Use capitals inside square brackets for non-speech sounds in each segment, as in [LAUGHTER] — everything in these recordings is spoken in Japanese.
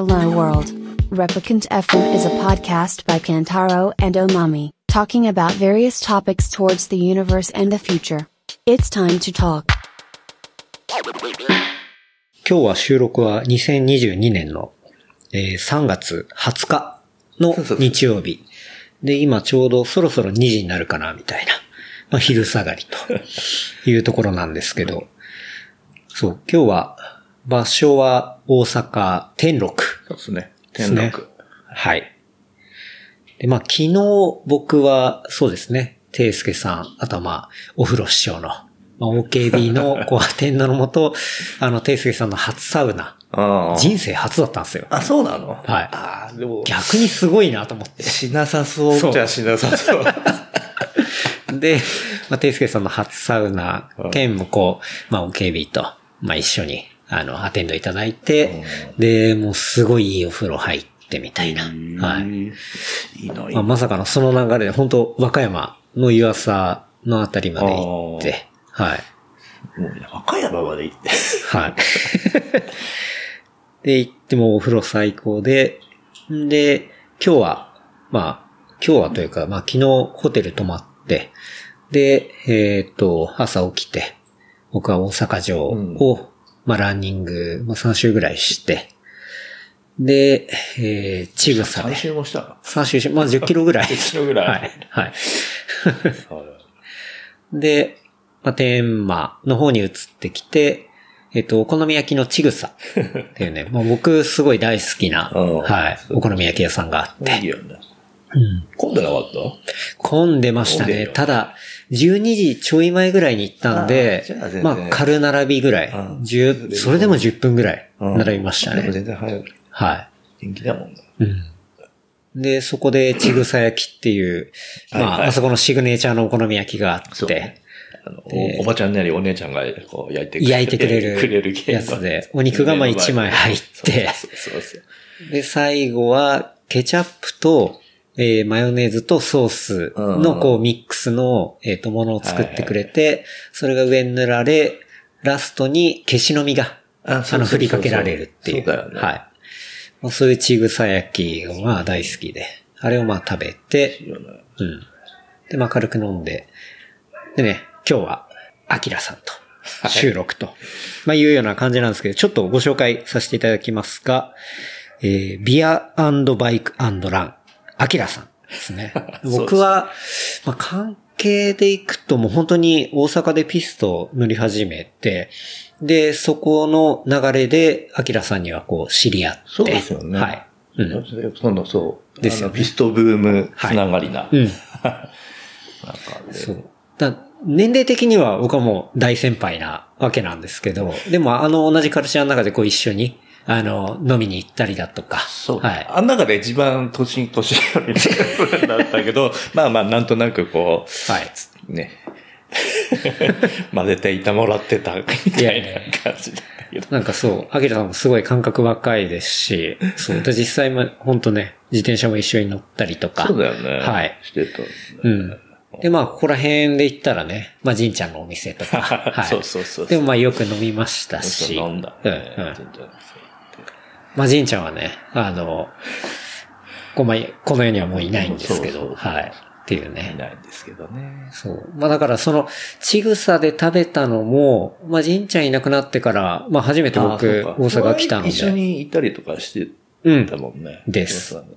Hello World. Replicant FM is a podcast by Kantaro and Omami, talking about various topics towards the universe and the future. It's time to talk. 今日は収録は2022年の、えー3月20日の日曜日。で、今ちょうどそろそろ2時になるかな、みたいな。まあ、昼下がりというところなんですけど。そう、今日は場所は大阪天禄そうですね。天禄。。はい。で、まあ、昨日僕は、そうですね、ていすけさん、あとはまあ、お風呂師匠の、まあ、OKB のごアテンドのもと、あの、ていすけさんの初サウナ。人生初だったんですよ。あ、そうなの？はいああ、でも、逆にすごいなと思って。しなさそうじゃしなさそう。[LAUGHS] で、まあ、ていすけさんの初サウナ、兼もこう、まあ、OKB と、まあ、一緒に、あの、アテンドいただいて、で、もうすごいいいお風呂入ってみたいな。はい。い。いまあ、な。まさかのその流れで、本当和歌山の湯浅のあたりまで行って、はい。もうね和歌山まで行って。はい。[LAUGHS] で、行ってもお風呂最高で、んで、今日は、まあ、今日はというか、まあ昨日ホテル泊まって、で、えっ、と、朝起きて、僕は大阪城を、まあランニング、まあ3周ぐらいして、で、えー、ちぐさで3、周もしたの？3周し、まあ10キロぐらい。[LAUGHS] 10キロぐらいはい。はい。で、まあ、天満の方に移ってきて、えっと、お好み焼きのちぐさっていうね、もう僕すごい大好きな、うんはい、お好み焼き屋さんがあって、いいよね。うん混んでなかっ混んでましたね。ただ、12時ちょい前ぐらいに行ったんであまあ、軽並びぐらい、うん10それでも10分ぐらいた並びましたね。全然早い。はい。元気だもんな。うん。で、そこでちぐさ焼きっていう、まあ、はいはいあそこのシグネチャーのお好み焼きがあってあのおおばちゃんなりお姉ちゃんがこう焼いて焼いてくれくれるるやつで、お肉がまあ1枚入って。で、最後は、ケチャップと、えーマヨネーズとソースのうんこうミックスの、えっ、と、ものを作ってくれて、それが上に塗られ、ラストに消しの実が、あの、振りかけられるっていう。そうだよね。はい。まあ、そういうちぐさ焼きがまあ大好きで、あれをまあ食べて、うん。で、まあ軽く飲んで、でね、今日は、アキラさんと収録と、まあいうような感じなんですけど、ちょっとご紹介させていただきますが、えー、ビアバイクラン、アキラさんですね。[LAUGHS] 僕は、まあ関係で行くともう本当に大阪でピストを乗り始めて、で、そこの流れで、アキラさんにはこう知り合って。そうですよね。はい。うん。その、そう。ですよねピストブームつながりな。うん。[LAUGHS] なんかでそう。だ年齢的には僕はもう大先輩なわけなんですけど、でもあの同じカルチャーの中でこう一緒に、あの、飲みに行ったりだとか。そう。はい。あん中で一番年、年寄りだったけど、[LAUGHS] まあまあ、なんとなくこはい。う、ね、混ぜていてもらってたみたいな感じだけど。なんかそう、アキラさんもすごい感覚若いですし、そう。で、実際も本当ね、自転車も一緒に乗ったりとか。そうだよね。はい。してた。うん。で、まあ、ここら辺で行ったらね、まあ、じんちゃんのお店とか。[LAUGHS] はい。そうそうそうでもまあ、よく飲みましたし。飲んだ。うん、ねうん。まあ、じんちゃんはね、あの、こまこの世にはもういないんですけど、そうそうはい。っていういね。ないんですけどね。そう。まあだからその、ちぐさで食べたのも、まあじんちゃんいなくなってから、まあ初めて僕、大阪来たので。一緒に行ったりとかしてうんたもんね。ですそうそう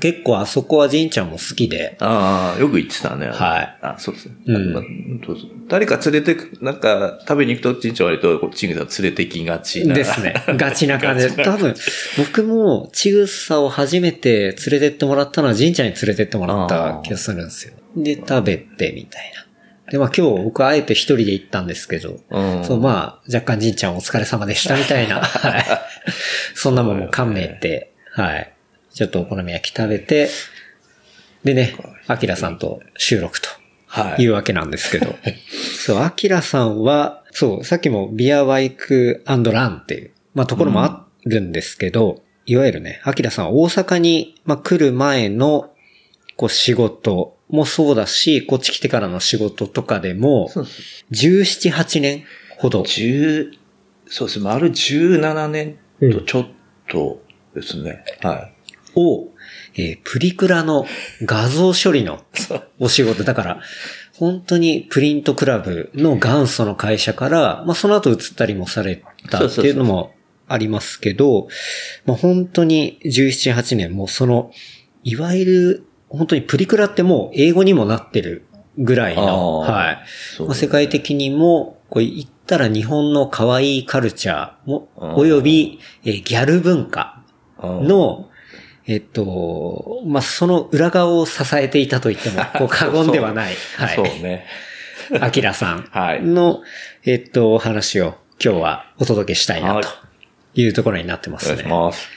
結構あそこはじんちゃんも好きで、ああ、よく言ってたね。はい。あ、そうですね。うんまあそうそう誰か連れてく、なんか、食べに行くと、ちんちゃん割と、こうチングさん連れてきがちな。ですね。ガチな感じ [LAUGHS] で。多分、僕もちぐさを初めて連れてってもらったのはじんちゃんに連れてってもらった気がするんですよ。で、食べてみたいな。で、まあ今日僕あえて一人で行ったんですけど、うんそう、まあ、若干じんちゃんお疲れ様でしたみたいな、[LAUGHS] はい。そんなもんも噛めて、はい。ちょっとお好み焼き食べて、でね、アキラさんと収録とはいいうわけなんですけど、そう、アキラさんは、そう、さっきもビアバイクランっていう、まあところもあるんですけど、いわゆるね、アキラさんは大阪に、まあ、来る前の、こう仕事もそうだし、こっち来てからの仕事とかでも、そうです。17、8年ほど。十、そうです。丸17年とちょっとでですね。はい。を、えープリクラの画像処理のお仕事。だから、本当にプリントクラブの元祖の会社から、まあその後移ったりもされたっていうのもありますけど、まあ本当に17、8年もうその、いわゆる、本当にプリクラってもう英語にもなってるぐらいの、はい。まあ世界的にも、こう言ったら日本の可愛いカルチャーも、うん。および、えーギャル文化うん。の、えっと、まあ、その裏側を支えていたと言っても、[LAUGHS] こう過言ではない、はい。そうね。[LAUGHS] アキラさんはいの、えっと、お話を今日はお届けしたいなはいというところになってまお願いしすね。ます。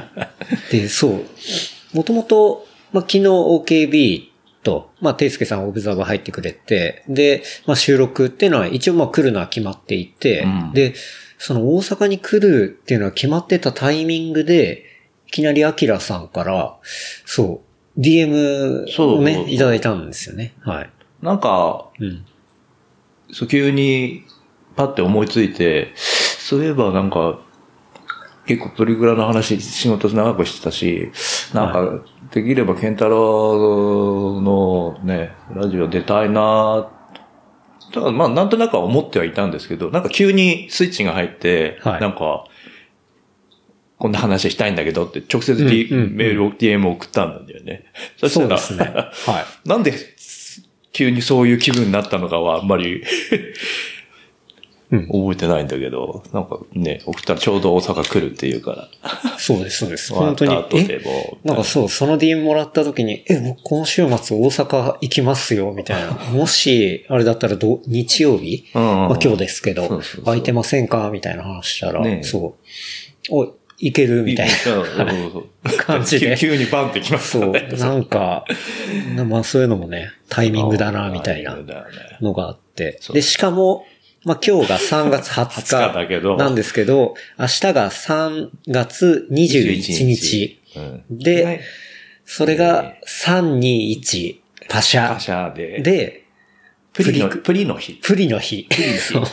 [LAUGHS] で、そう。もともと、まあ、昨日 OKB と、まあ、ていすけさんオブザーバー入ってくれて、で、まあ、収録っていうのは一応まあ来るのは決まっていて、うんで、その大阪に来るっていうのは決まってたタイミングで、いきなりアキラさんから、そう、DM をね、いただいたんですよね。はい。なんか、うん。そう急にパッて思いついて、そういえばなんか、結構プリクラの話、仕事長くしてたし、なんか、できればケンタロウのね、ラジオ出たいなただまあなんとなくは思ってはいたんですけど、なんか急にスイッチが入って、はいなんか、こんな話したいんだけどって直接、メールを DM を送ったんだよね。そしたら、そうですね。はい。[LAUGHS] なんで急にそういう気分になったのかはあんまりうん覚えてないんだけど、なんかね、送ったらちょうど大阪来るっていうから。そうです、そうです。[LAUGHS] 本当に後でえもうなんかそう、その DM もらった時に、え、僕今週末大阪行きますよ、みたいな。[LAUGHS] もし、あれだったらど、日曜日？うんまあ今日ですけど、空いてませんか？みたいな話したら、ねえそう。おい、行けるみたいな。[LAUGHS] 感じで急 [LAUGHS] 急にバンってきましたそうね。。なんか、なまあそういうのもね、タイミングだな、みたいなのがあって。で、しかも、まあ今日が3月 [LAUGHS] 20 20日なんですけど、明日が3月21日。うん。で、それが321パシパャシャで、で、プリの、プリプリの日。プリの日。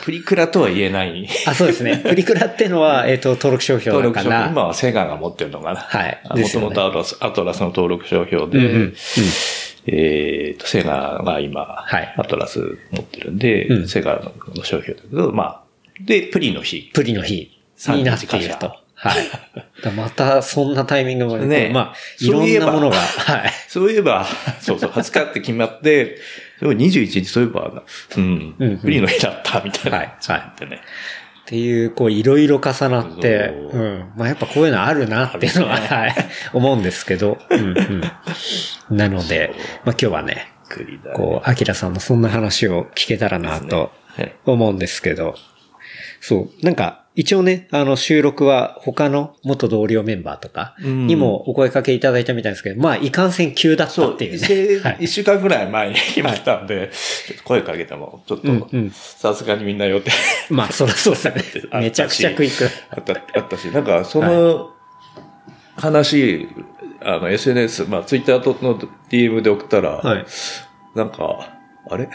プリクラとは言えない。あ、そうですね。[LAUGHS] プリクラってのは、えっ、と、登録商標登録商標。だから。今はセガが持ってるのかな。はいもともとアトラスアトラスの登録商標で、うんうんうんえっと、セガが今、はいアトラス持ってるんで、うんセガの商標だけど、まあ、で、プリの日。プリの日になっていると。はい。だまた、そんなタイミングまで、ねまあ、いろんなものが、はい。そういえば、そうそう、20日って決まって、でも21日そういえば、うん、うんうんプリの日だった、みたいな。はいはいってね。っていう、こう、いろいろ重なって、そううん。まあ、やっぱこういうのあるなっていうのは、はい。思うんですけど、うんうん。なので、まあ今日はね。こう、アキラさんのそんな話を聞けたらなとはい思うんですけど、そう、なんか、一応ね、あの、収録は他の元同僚メンバーとかにもお声かけいただいたみたいですけど、まあ、いかんせん急だったっていうでね。はい。一週間ぐらい前に決まったんで、声かけても、ちょっとん、さすがにみんな予定。まあ、そりゃそうですよね。[LAUGHS] めちゃくちゃクイック。あった、あったし、なんか、その話、あの、SNS、まあ、ツイッターとの DM で送ったら、はい。なんか、あれ？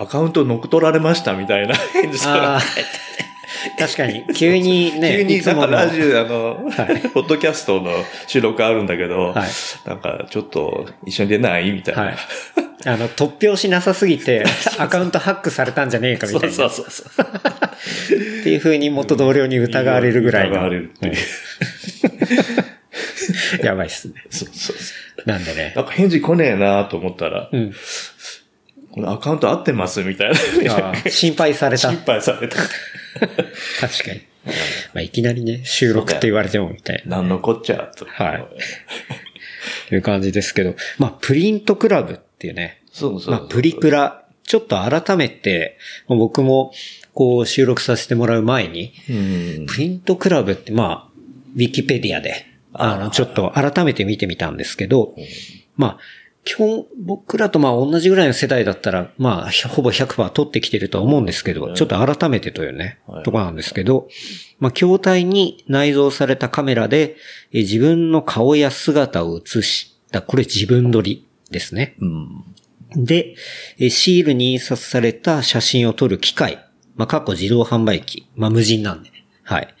アカウント乗っ取られましたみたいな返事がああ、[LAUGHS] 確かに、急にね、[LAUGHS] 急になんかラジオ、あの、[LAUGHS] ポッドキャストの収録あるんだけど、はいなんかちょっと一緒に出ないみたいな。はい。あの、突拍子なさすぎて、アカウントハックされたんじゃねえかみたいな。そうそうそうそう。っていう風に元同僚に疑われるぐらいの疑わ。れるっていう。やばいっすね。そうそうそう。なんでねな。んか返事来ねえなと思ったら、うん。このアカウント合ってますみたいな。心配された。心配された。[LAUGHS] 確かに。まあ、いきなりね、収録って言われてもみたいな。なんのこっちゃ、と。はいという感じですけど。まあ、プリントクラブっていうね。そうそう。まあ、プリクラ。ちょっと改めて、まあ僕も、こう、収録させてもらう前に、うん。プリントクラブって、まあ、ウィキペディアで、あの、ちょっと改めて見てみたんですけど、まあ、基本、僕らとまあ同じぐらいの世代だったら、まあ、ひほぼ100%取ってきてるとは思うんですけど、ちょっと改めてというねはい、とこなんですけど、まあ、筐体に内蔵されたカメラで、え自分の顔や姿を映した、これ自分撮りですね。うん。で、えシールに印刷された写真を撮る機械。まあ、過去自動販売機。まあ、無人なんでね。はい。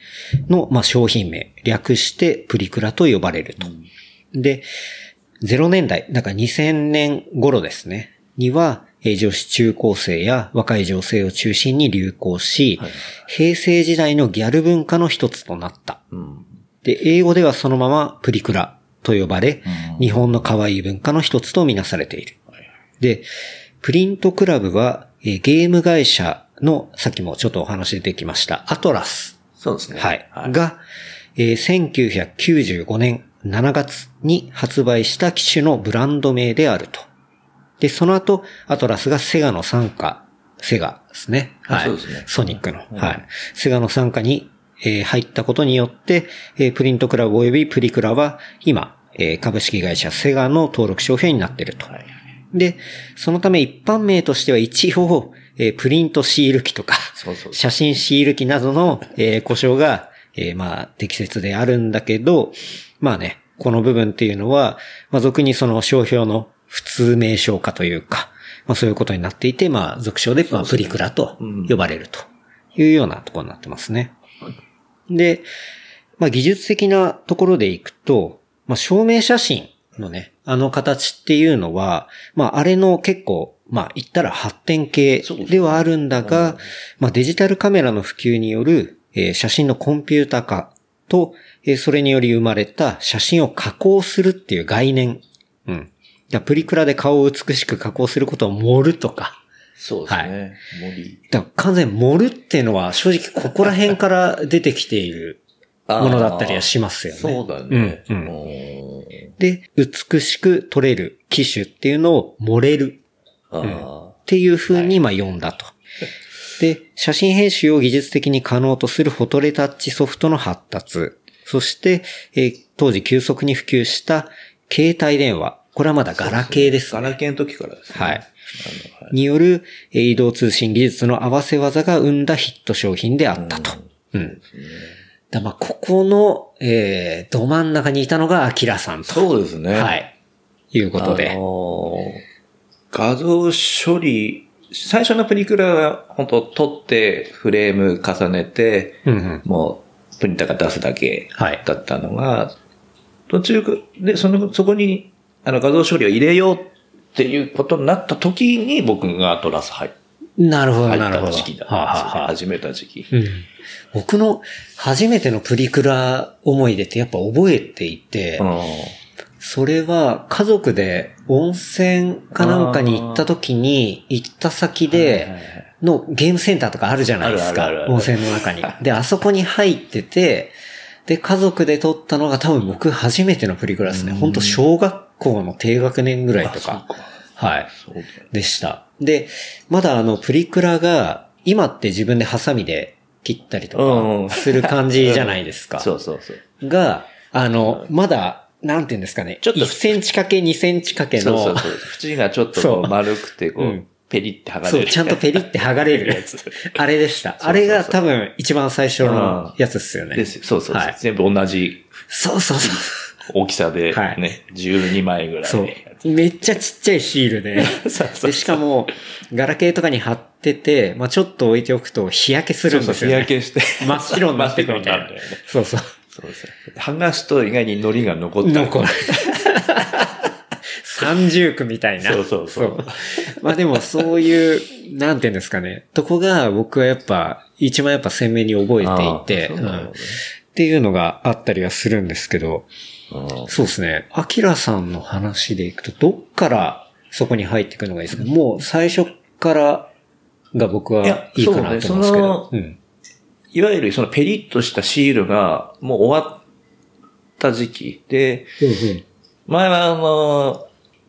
の、まあ、商品名、略してプリクラと呼ばれると。で、0年代、だから2000年頃ですね、には、えー女子中高生や若い女性を中心に流行し、平成時代のギャル文化の一つとなった。うん。で、英語ではそのままプリクラと呼ばれ、日本の可愛い文化の一つとみなされている。で、プリントクラブは、えーゲーム会社の、さっきもちょっとお話出てきました、アトラス。そうですね。はい。が、えー1995年7月に発売した機種のブランド名であると。で、その後、アトラスがセガの傘下、セガですね。はい。あそうですねソニックの。はい。セガの傘下に、えー入ったことによって、えープリントクラブ及びプリクラは、今、えー株式会社セガの登録商標になっていると。はい。で、そのため一般名としては一応、えープリントシール機とか、そうそう写真シール機などの、えー故障が、えーまあ、適切であるんだけど、まあね、この部分っていうのは、まあ、俗にその商標の普通名称化というか、まあそういうことになっていて、まあ、俗称で、まあ、プリクラと呼ばれるというようなところになってますね。で、まあ技術的なところでいくと、まあ証明写真のね、あの形っていうのは、まああれの結構、まあ言ったら発展系ではあるんだが、まあデジタルカメラの普及による、えー写真のコンピュータ化と、えーそれにより生まれた写真を加工するっていう概念。うん。だプリクラで顔を美しく加工することを盛るとか、そうですね。森。だから完全に盛るっていうのは正直ここら辺から出てきているものだったりはしますよね。そうだね。うんうんうんで、美しく撮れる機種っていうのを盛れるあっていう風にまあ読んだと。[LAUGHS] で、写真編集を技術的に可能とするフォトレタッチソフトの発達。そして、えー当時急速に普及した携帯電話。これはまだガラケーですね。ガラケーの時からですね。はい。はいによるえー移動通信技術の合わせ技が生んだヒット商品であったと。うん。だまあ、ここの、えー、ど真ん中にいたのがアキラさんと。そうですね。はい。いうことで。あのー画像処理、最初のプリクラは本当撮ってフレーム重ねて、うんうん。もうプリンターが出すだけはい。だったのが、途中で、その、そこにあの画像処理を入れようっていうことになった時に僕がトラス入っなるほど、入なるほど。時期だははあはあ。始めた時期。うん。僕の初めてのプリクラ思い出ってやっぱ覚えていて、うん。それは家族で温泉かなんかに行った時に行った先でのゲームセンターとかあるじゃないですか温泉の中に。[LAUGHS] で、あそこに入ってて、で、家族で撮ったのが多分僕初めてのプリクラですね。本当小学校の低学年ぐらいとか。はい。でした。で、まだあの、プリクラが、今って自分でハサミで切ったりとうんか、する感じじゃないですか。[LAUGHS] そうそうそう。が、あの、まだ、なんていうんですかね。ちょっと1センチかけ2センチかけの、そうそうそう。縁がちょっと丸くて、こう、うんペリって剥がそう、れる。ちゃんとペリって剥がれるやつ。[LAUGHS] あれでした。あれが多分一番最初のやつっすよね。ですよそうそうそう、はい全部同じそうそうそう。大きさでね、はい12枚ぐらい。そう。めっちゃちっちゃいシールで。そうそうで、しかも、ガラケーとかに貼ってて、まあちょっと置いておくと日焼けするんですよ、ね。日焼けして。真っ白になってくみたいな真っ白になるんだよね。そうそう。そうそう。剥がすと意外に海苔が残ったり。残る。[LAUGHS] 三重苦みたいな。そうそうそう。まあでもそういう、なんていうんですかね。とこが僕はやっぱ、一番やっぱ鮮明に覚えていて、ねうん。っていうのがあったりはするんですけど、うん。そうですね。アキラさんの話でいくと、どっからそこに入っていくのがいいですか？もう最初からが僕はいやいいかなと思うんですけど。そういわゆるそのペリッとしたシールがもう終わった時期で、うん。前はあの、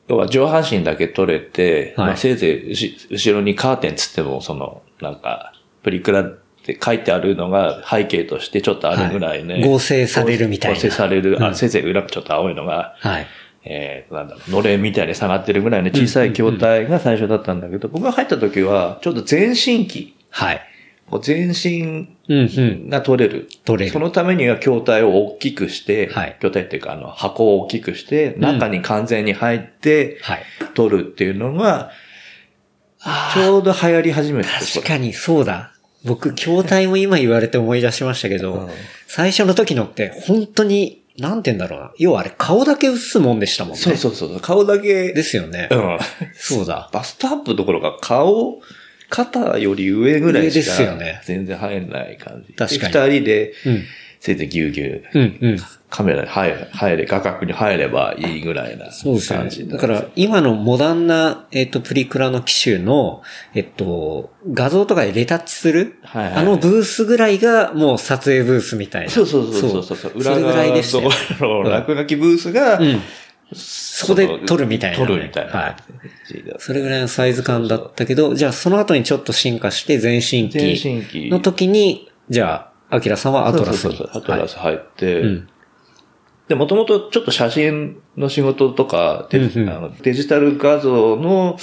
要は上半身だけ取れて、はいまあ、せいぜい後後ろにカーテンつっても、その、なんか、プリクラって書いてあるのが背景としてちょっとあるぐらいね。はい合成されるみたいな合成される、あ、うんせいぜい裏ちょっと青いのが、はい。えー、なんだろう、のれんみたいに下がってるぐらいの小さい筐体が最初だったんだけど、僕が入った時は、ちょっと全身機、はい。こう全身うんうん。が取れる。取れるそのためには筐体を大きくして、はい筐体っていうかあの箱を大きくして、中に完全に入ってはい。取るっていうのが、あちょうど流行り始めて確かにそうだ。僕、筐体も今言われて思い出しましたけど、うん最初の時のって本当に、なんて言うんだろうな。要はあれ顔だけ映すもんでしたもんね。そうそうそう。顔だけ、ですよね。うん。そうだ。バストアップどころか顔、肩より上ぐらいし上ですよかね全然入んない感じ。確かにで二人で、うん。せいぜいぎゅうぎゅう、うん、うん。カメラに入れ、入れ、画角に入ればいいぐらいなそうですよね感じ。だから、今のモダンな、えっ、と、プリクラの機種の、えっと、画像とかでレタッチする、はいはいあのブースぐらいがもう撮影ブースみたいな。そうそうそうそうそう。そ裏れぐらいでしたよ。側の落書きブースが、うん。そこで撮るみたいなね。撮るみたいな。はい。それぐらいのサイズ感だったけど、じゃあその後にちょっと進化して全身全機の時に、じゃあ、アキラさんはアトラスに。そうそうそう。アトラス入って、はいうん。で、もともとちょっと写真の仕事とか、デうんうん。あのデジタル画像の、はい。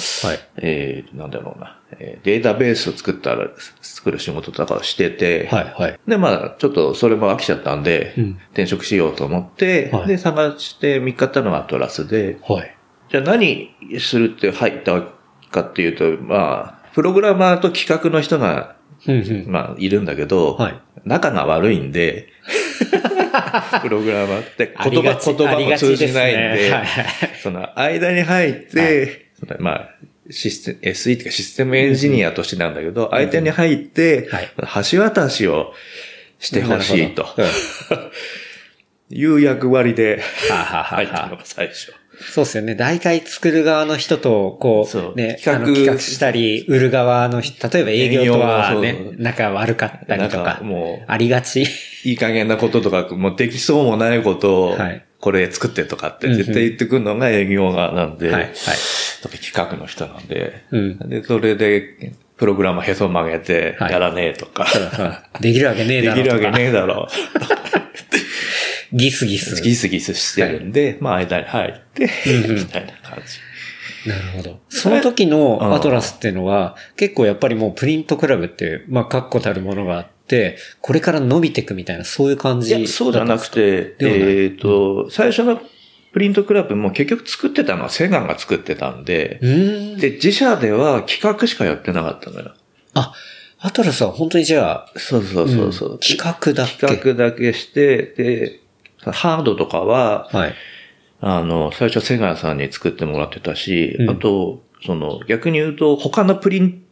えー、なんだろうな、えーデータベースを作ったら、作る仕事とかをしてて、はい、はい。で、まあ、ちょっとそれも飽きちゃったんで、うん転職しようと思って、はいで、探して見つかったのがアトラスで、はい。じゃあ何するって入ったかっていうと、まあ、プログラマーと企画の人が、うん、うん。まあ、いるんだけど、はい仲が悪いんで、[LAUGHS] プログラマーって言葉、言葉も通じないんで、ですねはいその間に入って、そのまあ、システム、SE っていうかシステムエンジニアとしてなんだけど、間に入ってはい、橋渡しをしてほしいと。[LAUGHS] いう役割で入ったのが最初。そうですよね。大体作る側の人と、こそう。う、ね、企画したり、売る側の人、例えば営業とはね仲悪かったりとかかもう、ありがち。いい加減なこととか、もうできそうもないことをはい、これ作ってとかって絶対言ってくるのが営業側なんで、はいはい企画の人なんで、うん。で、それで、プログラムへそ曲げて、はい。やらねえとか、う [LAUGHS] んできるわけねえでだろとか。きるわけねえだろギスギス。ギスギスしてるんで、まあ間に入って、うんうん。みたいな感じ。なるほど。その時のアトラスっていうのは、結構やっぱりもうプリントクラブっていう、まあ、確固たるものがあって、これから伸びていくみたいな、そういう感じいや、そうじゃなくて、えっ、と、最初のプリントクラブも結局作ってたのはセガンが作ってたんで、ん。で、自社では企画しかやってなかったのよ。あ、アトラスは本当にじゃあ、そうそうそうそう。うん企画だけ？企画だけして、で、ハードとかは、はい。あの、最初セガンさんに作ってもらってたし、うんあと、その、逆に言うと、他のプリン、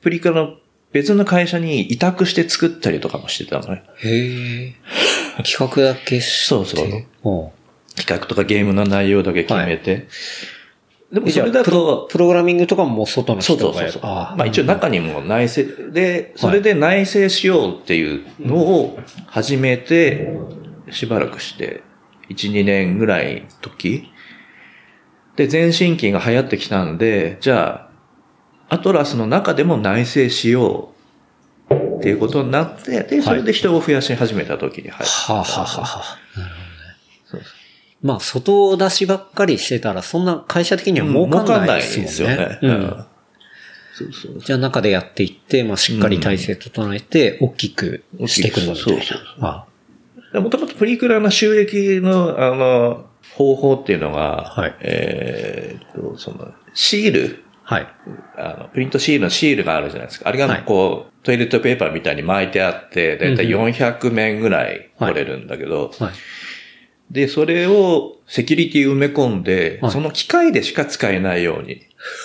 プリカの別の会社に委託して作ったりとかもしてたのね。へえ。企画だけ？[LAUGHS] して。そうそう企画とかゲームの内容だけ決めて。でもえじゃあそれだプロと、プログラミングとかももう外の人が。そうそうそう。あまあ一応中にも内製で、それで内製しようっていうのを始めて、しばらくして、1、2年ぐらいの時。で、全身機が流行ってきたんで、じゃあ、アトラスの中でも内製しようっていうことになって、で、それで人を増やし始めた時に入った。はあ、はあはあはあ、なまあ、外出しばっかりしてたら、そんな会社的には儲かんないですもんね。うんうんそうそう。じゃあ中でやっていって、まあ、しっかり体制整えて、大きくしていくぞみたいな。そうそうそうあもともとプリクラの収益の、あの、方法っていうのが、はいえーっと、その、シール、はい。あの、プリントシールのシールがあるじゃないですか。あれはいがこう、トイレットペーパーみたいに巻いてあって、だいたいうん400面ぐらい取れるんだけど、はい。で、それをセキュリティ埋め込んで、はい。その機械でしか使えないように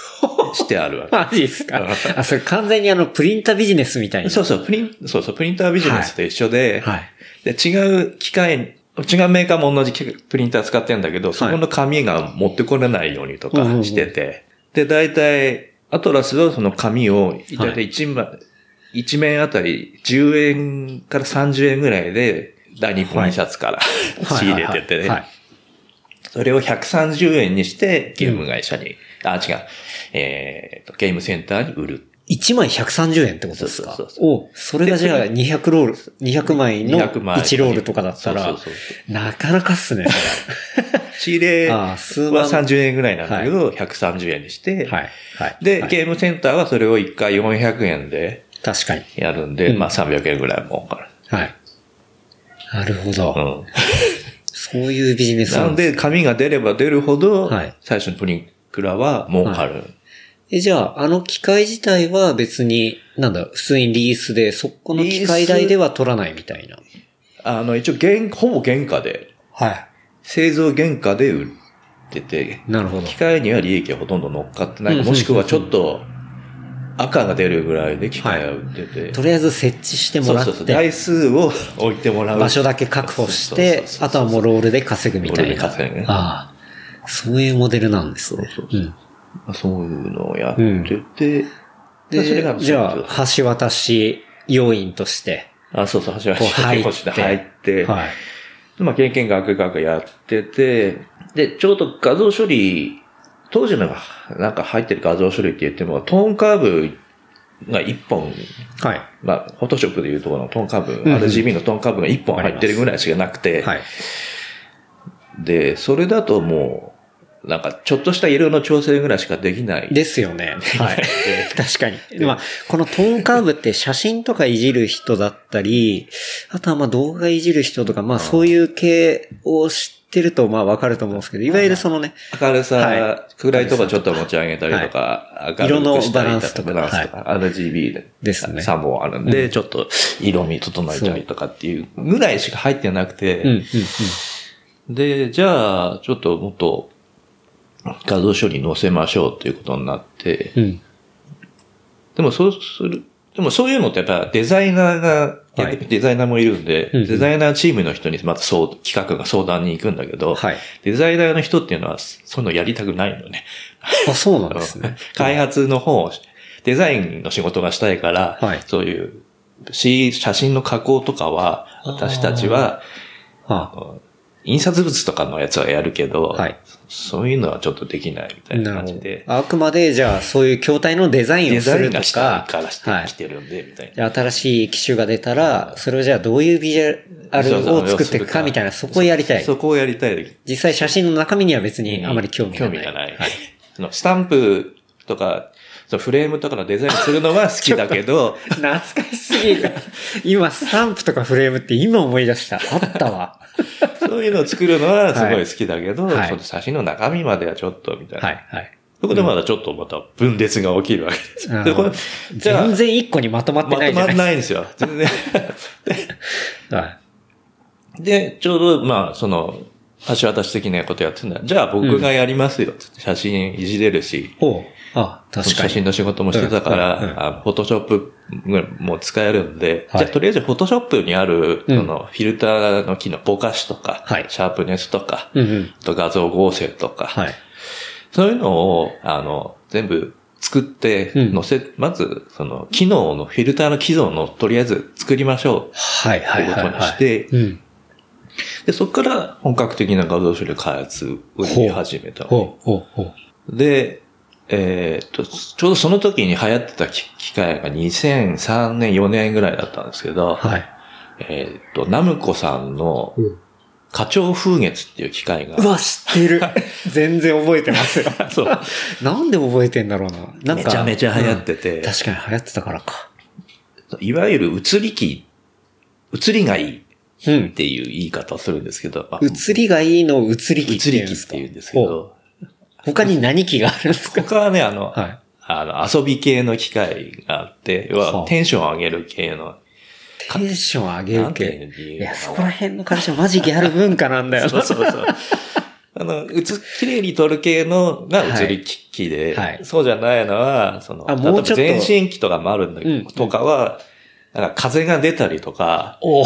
[LAUGHS] してあるわけ。マジですか？[LAUGHS] あ、それ完全にあの、プリンタービジネスみたいな。そうそう、プリン、そうそう、プリンタービジネスと一緒で、はい。で、違う機械、違うメーカーも同じプリンター使ってるんだけど、そこの紙が持ってこれないようにとかしてて、で、大体、アトラスはその紙を、大体1枚、一面あたり10円から30円ぐらいで、大日本印刷から [LAUGHS] 仕入れててね、はい。それを130円にしてゲーム会社に、あ、違う、えーと、ゲームセンターに売る。1枚130円ってことですか？そうそうそうおそれがじゃあ200ロール、200枚の200枚1ロールとかだったらそうそうそう、なかなかっすね、[LAUGHS] 仕入れあはあ数万30円ぐらいなんだけど、130円にして。はい。はい。で、はいゲームセンターはそれを1回400円で確かに。やるんで、うんまあ300円ぐらい儲かる。はい。なるほど。うん。そういうビジネスなんで紙が出れば出るほど、はい最初のプリンクラは儲かる。え、じゃあ、あの機械自体は別に、なんだ、普通にリースで、そこの機械代では取らないみたいな。あの、一応原、ほぼ原価で、はい。製造原価で売ってて、なるほど機。械には利益はほとんど乗っかってない。うんもしくはちょっと赤が出るぐらいで機械は売ってて。とりあえず設置してもらっそうそうそう。て、台数を置いてもらう。場所だけ確保しそうてそう、そうあとはもうロールで稼ぐみたいな。ロールで稼ぐねああ。そういうモデルなんですね。そうそううんそういうのをやってて、で、それがじゃあ、橋渡し要員として、あ、そうそう、橋はこう入って入って、はい。まあ、経験学学やってて、で、ちょうど画像処理、当時のなんか入ってる画像処理って言っても、トーンカーブが1本、はい。まあ、フォトショップでいうところのトーンカーブ、うんうん RGB のトーンカーブが1本入ってるぐらいしかなくて、はい。で、それだともう、なんか、ちょっとした色の調整ぐらいしかできない。ですよね。[LAUGHS] はい。[LAUGHS] 確かに。まあ、このトーンカーブって写真とかいじる人だったり、あとはまあ動画いじる人とか、まあそういう系を知ってるとまあわかると思うんですけど、いわゆるそのね、明るさ、は暗いとこちょっと持ち上げたりとか、色のバランスとか。バランスとか、RGB でですね。3本あるんで、ちょっと色味整えたりとかっていうぐらいしか入ってなくて。で、じゃあ、ちょっともっと画像処理載せましょうっていうことになって、うん。でもそうする、でもそういうのってやっぱデザイナーが、はいデザイナーもいるんで、うんうんデザイナーチームの人にまずそう、企画が相談に行くんだけど、はいデザイナーの人っていうのはそういうのやりたくないのね。あ、そうなんですね。[LAUGHS] 開発の方、デザインの仕事がしたいから、はいそういう、し写真の加工とかは、私たちは、は印刷物とかのやつはやるけど、はいそういうのはちょっとできないみたあ、いな感じで。。あくまで、じゃあ、そういう筐体のデザインデをするとザインがしたかい、からしてはいき。てるんで、みたいな。で新しい機種が出たら、それをじゃあどういうビジュアルを作っていくかみたいな、そこをやりたい。そこをやりたい。実際写真の中身には別にあまり興味がない。興味がない。はい。スタンプとか、フレームとかのデザインするのは好きだけど、[LAUGHS] 懐かしすぎる。今、スタンプとかフレームって今思い出した。あったわ。そういうのを作るのはすごい好きだけど、はいその写真の中身まではちょっと、みたいな。はい、はい。そこでまだちょっとまた分裂が起きるわけですで、これ、じゃあ、全然一個にまとまってまとないじゃないまんないんですよ。全然。ですか。[LAUGHS] で、ちょうど、まあ、その、橋渡し的なことやってんだ。じゃあ僕がやりますよ。つって写真いじれるし。あ、確かに。写真の仕事もしてたから、フォトショップも使えるんで、はいじゃあとりあえずフォトショップにある、うんそのフィルターの機能、ぼかしとか、はいシャープネスとか、うんうん。あと画像合成とか、はい。そういうのを、あの、全部作って、うん載せ、まず、その、機能の、フィルターの機能の、とりあえず作りましょはい、う。はい、はい。ということにして、うん。で、そこから本格的な画像処理開発をやり始めたの。ほう、ほう、ほう。で、えーっと、ちょうどその時に流行ってた機機械が2003年、4年ぐらいだったんですけど、はい。えーっと、ナムコさんの花鳥風月っていう機械が、うわ、知ってる。[LAUGHS] 全然覚えてますよ。[LAUGHS] そう。なんで覚えてんだろうな。なんか。めちゃめちゃ流行ってて、うん確かに流行ってたからか。いわゆる映り機、映りがいいっうん。ていう言い方をするんですけど、まあ映りがいいのを映り機って映り機っ言うんですか？て言うんですけど、他に何機があるんですか？他はね、あの、はい。あの、遊び系の機械があって、要はテンション上げる系の、テンション上げる系。いや、そこら辺の会社マジギャル文化なんだよな。そうそうそう。[LAUGHS] あの、うつ、綺麗に撮る系のが映り機で、はい。そうじゃないのは、その、あもうちょっと。全身機とかもあるんだけど、うん。とかは、なんか風が出たりとか、お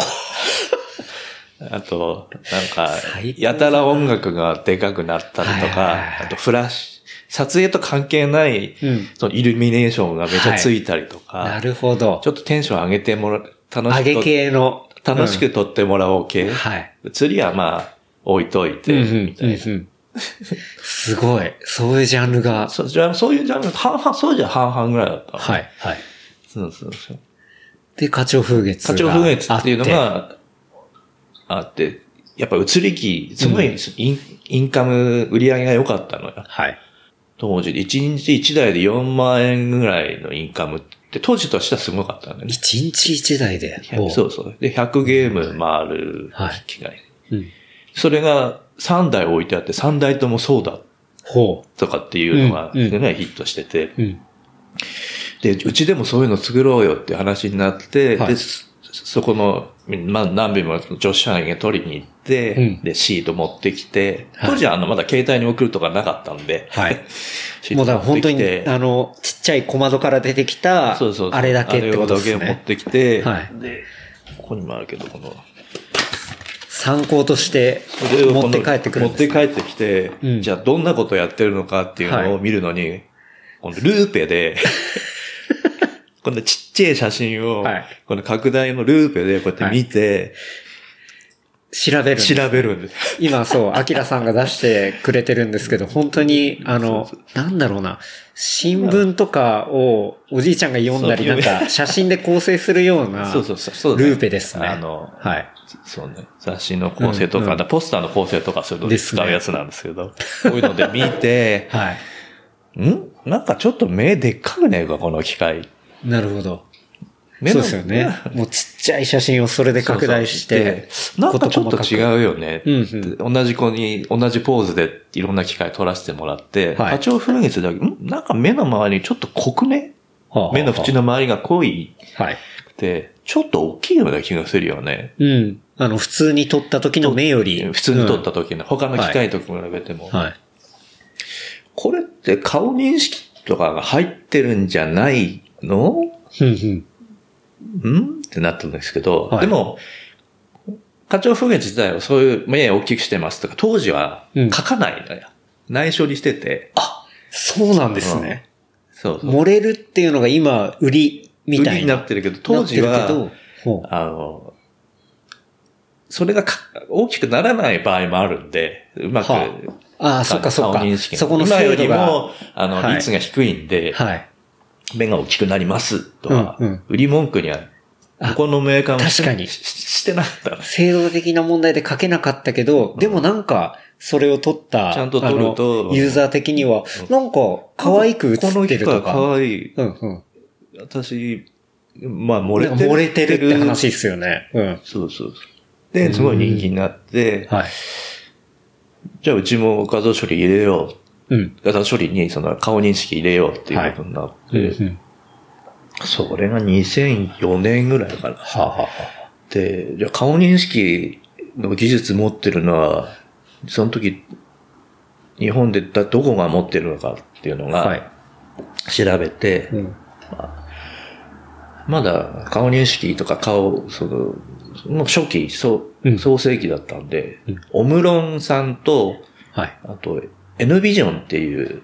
あと、なんかやたら音楽がでかくなったりとはいはいかはい、あとフラッシュ、撮影と関係ない、うんそのイルミネーションがめちゃついたりとか、なるほどち。ょっとテンション上げてもら、楽上げしく系の。楽しく撮ってもらおう系。うんはい。釣りはまあ、置いといて、みたいな。うんすごい。そういうジャンルが。そう、じゃあ、そういうジャンル、半々、そうじゃ半々ぐらいだったの。はい。はい。そうそうそう。で、花鳥風月が花鳥風月っていうのあがあって、やっぱ移り気、すごいイン,、インカム、売り上げが良かったのよ。はい。当時で、1日1台で4万円ぐらいのインカムって、当時としてはすごかったのね。一日一台で。そうそう。で、100ゲーム回るはい機械。うん。それが3台置いてあって、3台ともそうだっほとかっていうのが、うんうんね、ヒットしてて、う。うん。で、うちでもそういうの作ろうよって話になって、はいで、そそこの、まあ、何便も女子社員が取りに行って、うん。で、シート持ってきて、はい。当時はあの、まだ携帯に送るとかなかったんで、はい。[LAUGHS] もうトだから本当に、あの、ちっちゃい小窓から出てきた、そうそうあれだけってことですあれだけ持っね。てきて、はい。で、ここにもあるけど、この、参考として持って帰ってくる持って帰ってきて、うん。じゃあどんなことやってるのかっていうのを見るのに、このルーペで、[LAUGHS] このちっちゃい写真を、はいこの拡大のルーペでこうやって見て、調べる。調べるんです。今そう、アキラさんが出してくれてるんですけど、[LAUGHS] 本当に、あのそう、なんだろうな、新聞とかをおじいちゃんが読んだり、なんか写真で構成するような、そうそうそうルーペですね。あの、はい。そうね。雑誌の構成とか、うんうんポスターの構成とかそういうので使うやつなんですけど、こういうので見て、[LAUGHS] はい。ん？なんかちょっと目でっかくね？えか、この機械。なるほど。目のそうですよね。もうちっちゃい写真をそれで拡大して、そうそうでなんかちょっと違うよね。うんうん同じ子に、同じポーズでいろんな機械撮らせてもらって、はい波長風月だけ、ん？なんか目の周りちょっと濃くね？はあはあ目の縁の周りが濃いはい。って、ちょっと大きいような気がするよね。うん。あの、普通に撮った時の目より。普通に撮った時の、他の機械と比べても。うんはい。これって顔認識とかが入ってるんじゃないの？ふんってなったんですけど、はいでも、課長風月自体はそういう目を大きくしてますとか、当時はうん書かないのよ。内緒にしてて。あ、そうなんですね。そうそう。漏れるっていうのが今、売りみたいな。売りになってるけど、当時は、あの、それがか大きくならない場合もあるんで、うまく、はああ、そっかそっか顔認識。がそこの今より。も、あの、はい率が低いんで、はい。目が大きくなりますとか、うんうん売り文句には、あここのメーカーも確かにししてなかったの制度的な問題で書けなかったけど、でもなんか、それを取った、ちゃんと取るとユーザー的には、なんか、可愛く映ってると機械可か。愛い。うんうん。私、まあ漏れてる。か漏れてるって話ですよね。うん。そうそうそう。で、すごい人気になって、はい。じゃあうちも画像処理入れよう。うん。画像処理にその顔認識入れようっていうことになって。それが2004年ぐらいかな。はあ、はあはで、じゃあ顔認識の技術持ってるのは、その時、日本でだどこが持ってるのかっていうのがい。調べて、うん。まだ顔認識とか顔、その、もう初期、そうう、ん創世期だったんで、うんオムロンさんと、はい。あと、N ビジョンっていう、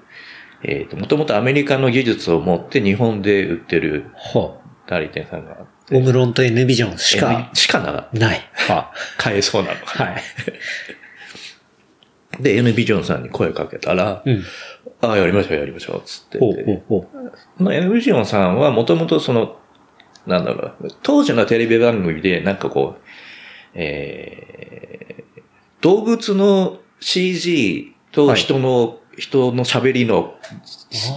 えっ、と、もともとアメリカの技術を持って日本で売ってるは代理店さんがあっあ。オムロンと N ビジョンしかしかならない。は買えそうなの。あ。はい。[LAUGHS] で、N ビジョンさんに声かけたら、うん。ああ、やりましょう、やりましょう、つって。ほうほうほう。まあ、N ビジョンさんはもともとその、なんだろう、当時のテレビ番組で、なんかこう、えー、動物の CG と人の、人の喋りの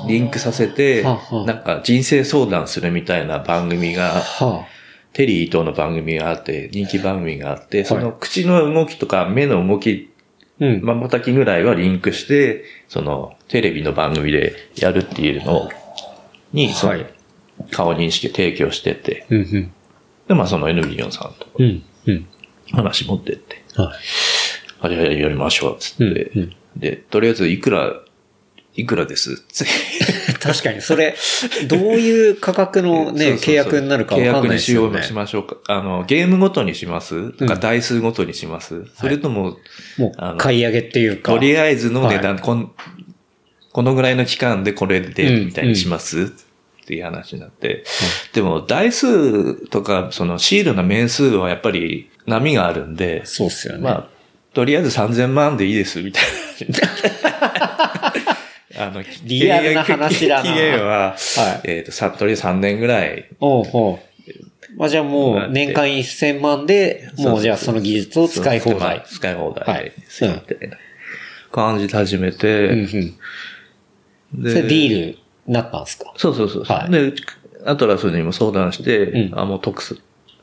リンクさせて、はあはあなんか人生相談するみたいな番組が、はテリー伊藤の番組があって、人気番組があって、その口の動きとか目の動き。まばたきぐらいはリンクして、そのテレビの番組でやるっていうのに、顔認識提供してて。で、まあその N ビジョンさんと。話持ってって、はい。あれやりましょう、つって、うんうんで、とりあえずいくら、いくらです？[LAUGHS] 確かに、それ、どういう価格のね、そうそうそう契約になるかわかんないですよね契約にしよう。しましょうか。あの、ゲームごとにします？とか、うん台数ごとにします、それとも、もう、買い上げっていうか。とりあえずの値段、はこん、このぐらいの期間でこれで、うんみたいにします、っていう話になって。でも、台数とか、そのシールの面数はやっぱり波があるんで、そうっすよね。まあ、とりあえず3000万でいいです、みたいな。[LAUGHS] あの、リアルな話だな期限は、はいえっ、と、さ、とりあえず3年ぐらい。おうおう。まあじゃあもう、年間1000万で、もうじゃあその技術を使い放題。使い放は題いですよ、みたいな感じで始めうんて、うん。でそれディールになったんですか？そうそうそうそう。はいで、アトラスにも相談して、うんあ、もう特す、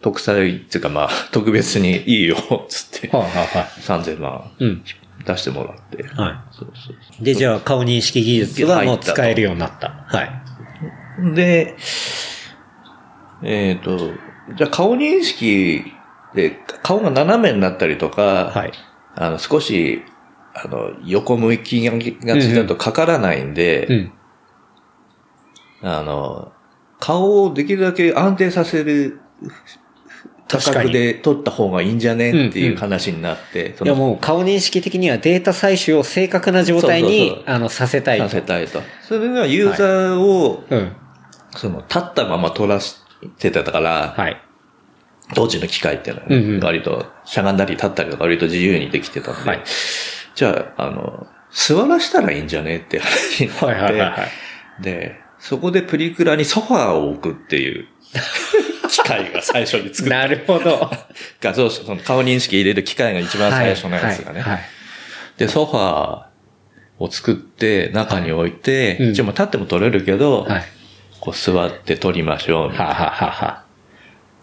特裁っていうかまあ、[LAUGHS] 特別にいいよ、つって、はいはいはい。3000万うん。出してもらって。はそうそうい。で、じゃあ顔認識技術はもう使えるようになった。はい。で、えっ、と、じゃあ顔認識で顔が斜めになったりとか、はい。あの少し、あの、横向きががちだとかからないんで、うん。あの、顔をできるだけ安定させる価格で取った方がいいんじゃねっていう話になって、そのいやもう顔認識的にはデータ採取を正確な状態にあのさせたいと。させたいと。それがユーザーを、うん。その、立ったまま取らせてたから、はい。当時の機械っていうのは、うんうん割としゃがんだり立ったりとか割と自由にできてたんで、はいじゃあ、あの、座らしたらいいんじゃねって話になって、はいはいはいはい。で、そこでプリクラにソファーを置くっていう [LAUGHS] 機械が最初に作った。なるほど。画像、その顔認識入れる機械が一番最初のやつがね。はいはいで、ソファーを作って中に置いて、うん一応まあ立っても撮れるけど、はい。はい。こう座って撮りましょうみたいはははは。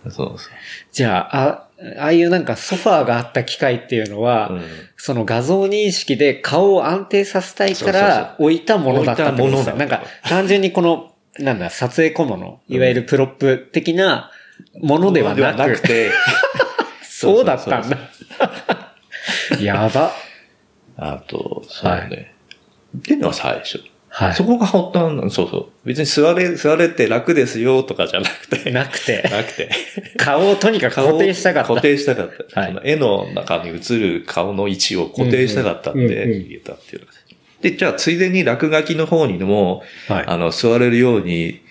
な。そうそう。じゃあ、あ、ああいうなんかソファーがあった機械っていうのは、うんその画像認識で顔を安定させたいから置いたものだったってことですよ。なんか単純にこの、なんだ、撮影小物、いわゆるプロップ的なものではなく、て、[LAUGHS] そうだったんだ。[LAUGHS] やば。あと、そうね。はいっていうのは最初。はいそこが発端なの。そうそう。別に座れ、座れて楽ですよとかじゃなくて。なくて、なくて。顔をとにかく固定したかった。固定したかった。はい絵の中に映る顔の位置を固定したかったんで、うんうんうんうん入れたっていうで、じゃあ、ついでに落書きの方にも、はいあの、座れるように、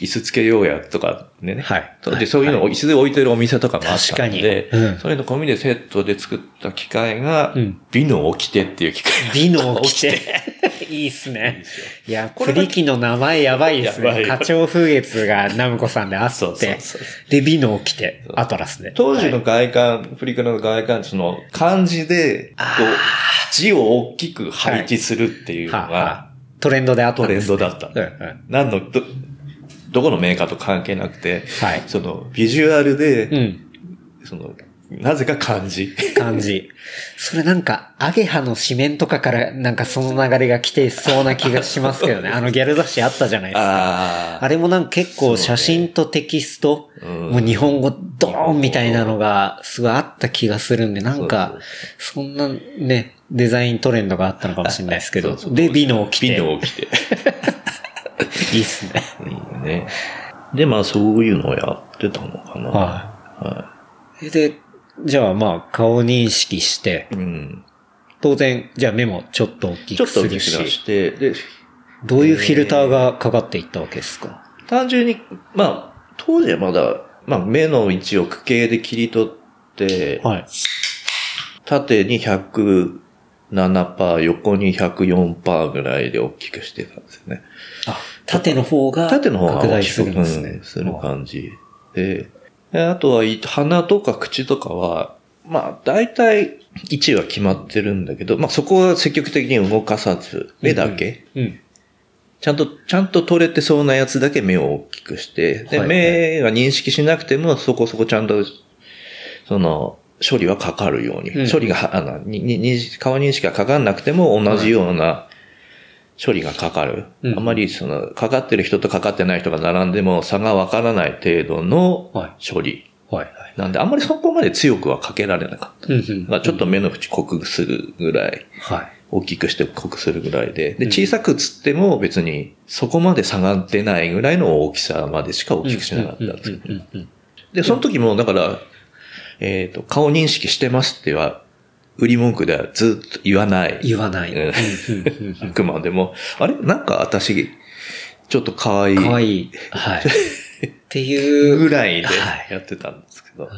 椅子つけようやとかね。はいそうで、はいそういうのを椅子で置いてるお店とかもあったんで、確かにうんそういうの込みでセットで作った機械が、うん美の掟っていう機械。美の起きて。[LAUGHS] いいっすね。いや、プリキの名前やばいですね。花鳥風月がナムコさんであって。そうそうそうで、美の起きて、アトラスで。当時の外観、プリクラの外観、その漢字で、こう、字を大きく配置するっていうのはあはが、あトレンドであったんです、ね。トレンドだったうんうん何の、ど、どこのメーカーと関係なくて、はいその、ビジュアルで、うん。その、なぜか漢字。感じ。それなんか、アゲハの紙面とかからなんかその流れが来てそうな気がしますけどね。[LAUGHS] あのギャル雑誌あったじゃないですか。ああれもなんか結構写真とテキスト、うんもう日本語ドーンみたいなのがすごいあった気がするんで、なんか、そんなね、デザイントレンドがあったのかもしれないですけど、そうそうで、美の起きて。美の起きて。[LAUGHS] いいっすね。いいね。で、まあそういうのをやってたのかな。は。はいで、じゃあまあ、顔認識してい。、うん。当然、じゃあ目もちょっと大きちょっくすると大きく出し、して、で、どういうフィルターがかかっていったわけですか？単純に、まあ、当時はまだ、まあ目の位置を区形で切り取って、はい。縦に107%、横に104%ぐらいで大きくしてたんですよね。あ、縦の方が縦の方が拡大するんですね。うんする感じで。であとはい鼻とか口とかは、まあ大体位置は決まってるんだけど、まあそこは積極的に動かさず、目だけ、うん。ちゃんと、ちゃんと取れてそうなやつだけ目を大きくして、で、はい目が認識しなくてもそこそこちゃんと、その、処理はかかるように、うん処理がは、あの、に、に、に顔認識がかかんなくても同じような処理がかかる。うんあまりその、かかってる人とかかってない人が並んでも差がわからない程度のはい処理。はいはい。なんで、あんまりそこまで強くはかけられなかった。うんうんだからちょっと目の縁濃くするぐらい。はい。大きくして濃くするぐらいで、で、小さくつっても別にそこまで差が出ないぐらいの大きさまでしか大きくしなかったんですけど。で、その時もだから、えっ、と、顔認識してますっては、売り文句ではずっと言わない。言わない。うんあくまでも、あれ？なんか私、ちょっと可愛いかわいい。はい。[LAUGHS] っていう。ぐらいではいやってたんですけど。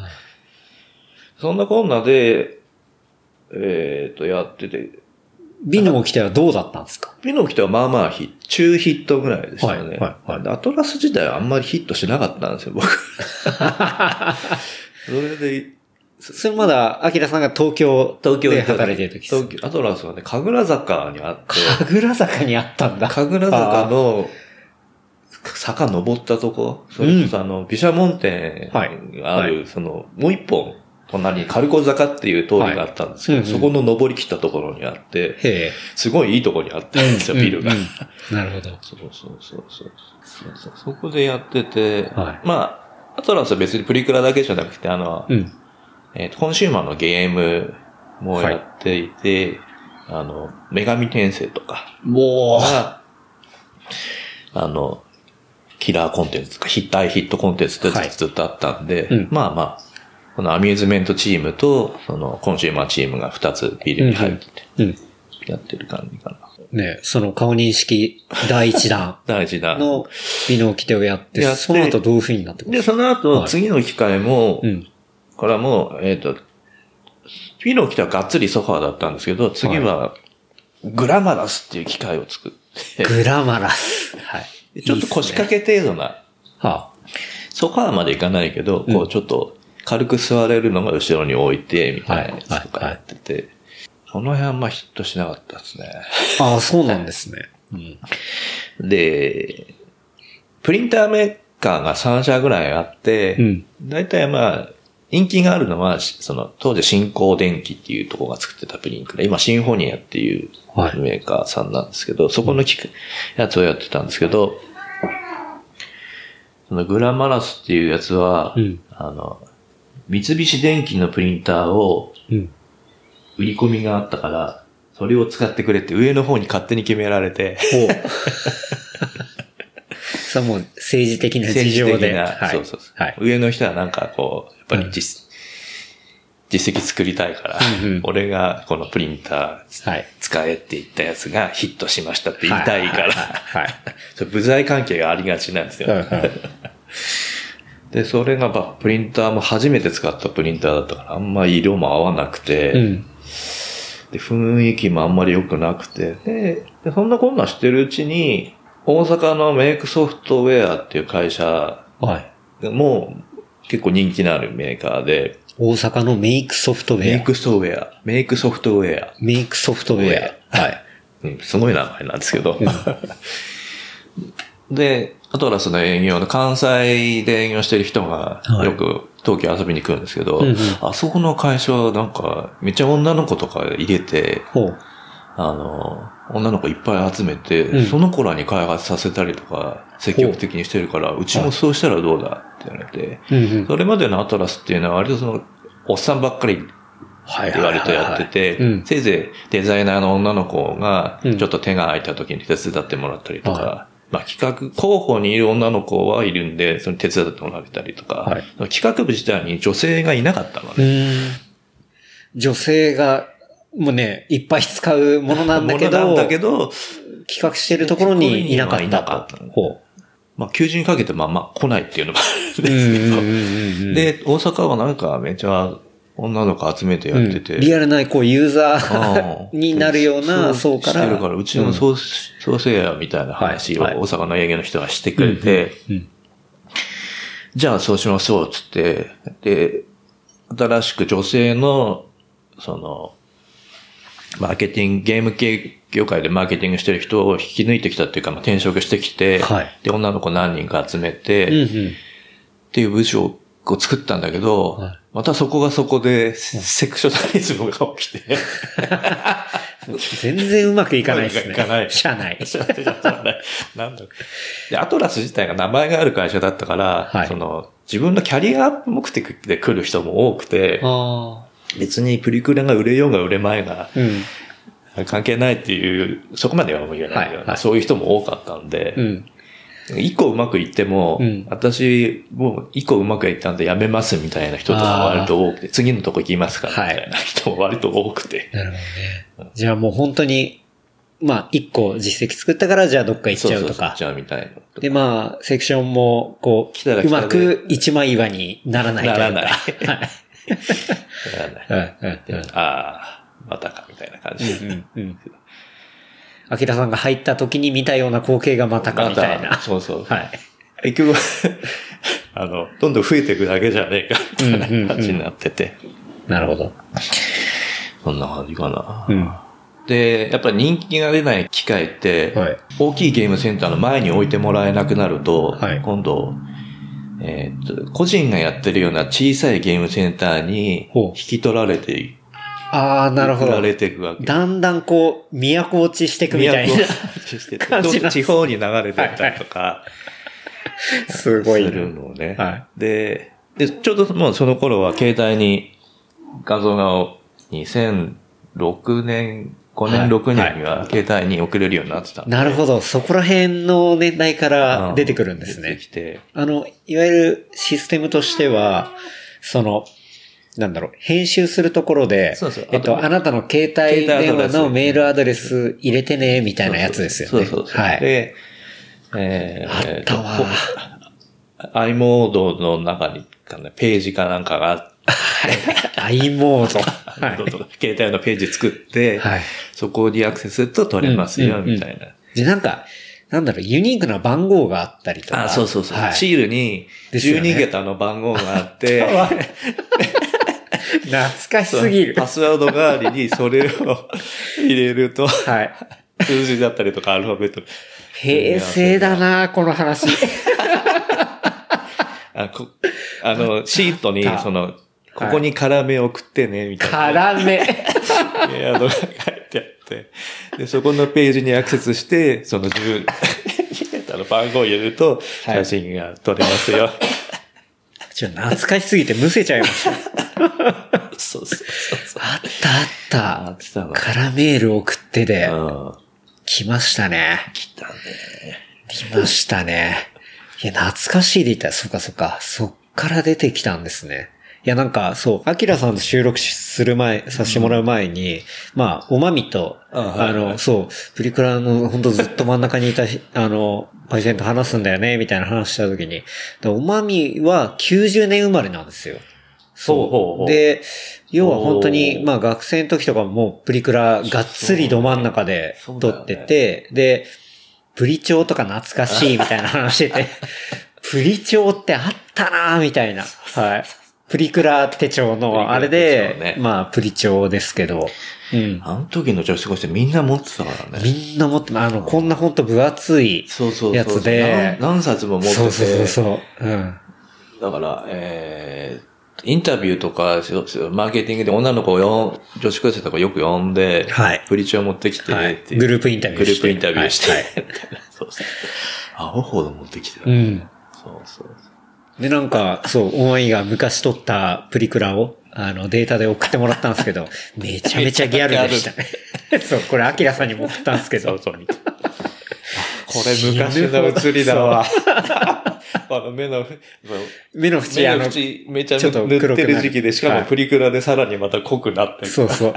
そんなこんなで、えっ、と、やってて、美の起きてはどうだったんですか？ピノキとはまあまあヒ中ヒットぐらいでしたね。はいはいはいでアトラス自体はあんまりヒットしなかったんですよ、僕。[LAUGHS] それで、それまだ、アキラさんが東京で働いてる時です。東京アトラスはね、神楽坂にあって、神楽坂にあったんだ。神楽坂の坂登ったとこ、それこそあの、毘沙門天はいがある、はその、もう一本隣にカルコ坂っていう通りがあったんですけど、はいうんうんそこの登り切ったところにあって、へえ。すごいいいところにあったんですよ、ビルが。うんうんなるほど。そうそうそうそうそうそう。そこでやってて、はいまあ、アトラスは別にプリクラだけじゃなくて、あの、うん。えっ、と、コンシューマーのゲームもやっていて、あの、女神転生とかもう。が、あの、キラーコンテンツとか、ヒッ大ヒットコンテンツってはいずっとあったんで、うんまあまあ、このアミューズメントチームと、そのコンシューマーチームが2つビルに入ってて、うん。やってる感じかな。ねその顔認識第一弾大事な。の美濃規定をやって、その後どういう風になってくるで、その後、はい次の機会も、うん。これはもう、えっ、と、ピノ来たらがっつりソファーだったんですけど、次は、グラマラスっていう機械を作って、グラマラス。はい。ちょっと腰掛け程度な、はソファーまでいかないけど、うんこうちょっと軽く座れるのが後ろに置いて、みたいなやつとかやってて、この辺あんまヒットしなかったですね。あ。ああ、そうなんですね。うん。で、プリンターメーカーが3社ぐらいあって、うん大体まあ、人気があるのは、しその、当時新光電機っていうところが作ってたプリンクラ、今シンフォニアっていうはいメーカーさんなんですけど、そこのやつをやってたんですけど、そのグラマラスっていうやつは、うん。あの、三菱電機のプリンターをうん。売り込みがあったから、それを使ってくれって上の方に勝手に決められて、[LAUGHS] ほう。さあもう政治的な事情で。な、はい。そうそうそう、はい。上の人はなんかこう、やっぱり実、実績作りたいから、うんうん俺がこのプリンターはい。使えって言ったやつがヒットしましたって言いたいから、はい。[LAUGHS] 部材関係がありがちなんですよ。はいはいで、それがまあプリンターも初めて使ったプリンターだったから、あんまり色も合わなくて、うん。で、雰囲気もあんまり良くなくて、で、でそんなこんなしてるうちに、大阪のメイクソフトウェアっていう会社はい。も結構人気のあるメーカーで、大阪のメイクソフトウェア。メイクソフトウェア、メイクソフトウェア、メイクソフトウェア。はい。うん、すごい名前なんですけど。で、アトラスの営業の関西で営業してる人がはいよく東京遊びに来るんですけど、うんうんあそこの会社はなんかめっちゃ女の子とか入れて、ほう。あの、女の子いっぱい集めて、うん。その子らに開発させたりとか積極的にしてるから、う。ちもそうしたらどうだって言われて、うんうん。それまでのアトラスっていうのは割とその、おっさんばっかりはいって割とやっててうん、せいぜいデザイナーの女の子がうん、ちょっと手が空いた時に手伝ってもらったりとはか、まあ企画、候補にいる女の子はいるんで、その手伝ってもらったりとか、はい。企画部自体に女性がいなかったのうね。ん。女性が、もうね、いっぱい使うものなんだけど、だけど、企画してるところにいなかった。いなかったほまあ求人かけてまあまあ来ないっていうのもあるんう。ですけど、うんうんうんうん、で、大阪はなんかめちゃ女の子集めてやってて、うん。リアルな、こう、ユーザあーあ [LAUGHS] になるような層から。してるから、うちもそう、そうせや、みたいな話を大阪の営業の人がしてくれて、うんうんじゃあそうしましょう、つって、で、新しく女性の、その、マーケティング、ゲーム系業界でマーケティングしてる人を引き抜いてきたっていうか、まあ、転職してきて、はい。で、女の子何人か集めて、うんうん。っていう部署を作ったんだけど、はい。またそこがそこで、セクショナリズムが起きて、全然うまくいかないですね。いかない。社内。なんだで、アトラス自体が名前がある会社だったから、はい。その、自分のキャリアアップ目的で来る人も多くて、あ別にプリクラが売れようが売れまいがあ。うん。関係ないっていう、そこまではもう言えないけど、はいはいそういう人も多かったんでう、ん。一個うまくいっても、うん私、もう一個うまくいったんでやめますみたいな人とか割と多くて、次のとこ行きますからみたいな人も割と多くて。なるほどね。じゃあもう本当に、まあ、一個実績作ったから、じゃあどっか行っちゃうとかそうそうそう行っ。ちゃうみたいな。で、まあ、セクションも、こう、うまく一枚岩にならないというか。ならないはい。だからねうん。うん。うん。ああ、またかみたいな感じで。うん。うん。アキラさん。が入った時に見たような光景がまたかみたいな。そうそう。はい。結局、あの、どん。どん。増えていくだけじゃねえか、みたいな感じになってて。なるほど。そん。な感じかな。うん。で、やっぱり人気が出ない機械って、はい大きいゲームセンターの前に置いてもらえなくなると、はい今度、えっと、個人がやってるような小さいゲームセンターに引き取られていああ、なるほど送ら。れていくわけ。だんだんこう、都落ちしていくみたいな。都落ちしてて [LAUGHS] 感じ地方に流れてったりとか、すごいな。するのね。はで、で、ちょうどもうその頃は携帯に画像が2006年、5はい年、6年には携帯に送れるようになってたなるほど。そこら辺の年代から出てくるんですね出て。きて。あの、いわゆるシステムとしては、その、なんだろう、編集するところで、そうそうえっと、あなたの携帯電話のメールアドレス入れてね、みたいなやつですよね。そうそうそう。はい。で、えー、あったわこ i モードの中にかな、ページかなんかがあって、i [LAUGHS] モード。はい。携帯のページ作って、はいそこにアクセスすると取れますよ、うんうんうんみたいな。で、なんか、なんだろう、ユニークな番号があったりとか。あ、そうそうそう。はい。シールにですよね12桁の番号があって、[LAUGHS] 懐かしすぎる。パスワード代わりにそれを入れると、はい。数字だったりとかアルファベット。平成だなこの話。[LAUGHS] あこあの、シートにあ、その、ここに辛め送ってね、みたいな。絡め。メアドが書いてあって、で、そこのページにアクセスして、その10、[LAUGHS] あの番号を入れると、はい写真が撮れますよ。[LAUGHS] ちょ、懐かしすぎてむせちゃいました。[LAUGHS] そうそうそう。あったあっ。あった。カラメール送ってで、うん。来ましたね。来たね。来ましたね。いや、懐かしいで言ったら、そっかそっか。そっから出てきたんですね。いや、なんか、そう、アキラさんと収録する前、させてもらう前に、まあ、おまみと、あの、そう、プリクラの本当ずっと真ん中にいたし、[LAUGHS] あの、パイセンと話すんだよね、みたいな話した時に、でおまみは90年生まれなんですよ。そう。で、要は本当おに、ーまあ学生の時とかもプリクラがっつりど真ん中で撮ってて、で、プリ帳とか懐かしいみたいな話してて、[LAUGHS] プリ帳ってあったなぁみたいな。はい。[LAUGHS] プリクラ手帳のあれで、ねまあプリ帳ですけど、うん。あの時の女子高生みんな持ってたからね。みんな持って、あの、こんなほんと分厚いそうそうそう。やつで、何何冊も持ってて。そうそうそうそう。うん。だから、えー、インタビューとか、マーケティングで女の子を女子高生とかよく呼んで、はいプリチを持ってきて、はいグループインタビューしてグループインタビューして、はい [LAUGHS] そうそう。アホほど持ってきてた。うん。で、なんか、そう、お前が昔撮ったプリクラを、あの、データで送ってもらったんですけど、[LAUGHS] めちゃめちゃギャルでしたね。そう、これ、アキラさんにも送ったんですけど。そうそう。[LAUGHS] これ昔の写りだわ。[LAUGHS] あの目の、目の縁、目あの、の縁めちゃちょっと塗ってる時期で、しかはいもプリクラでさらにまた濃くなってる。そうそう、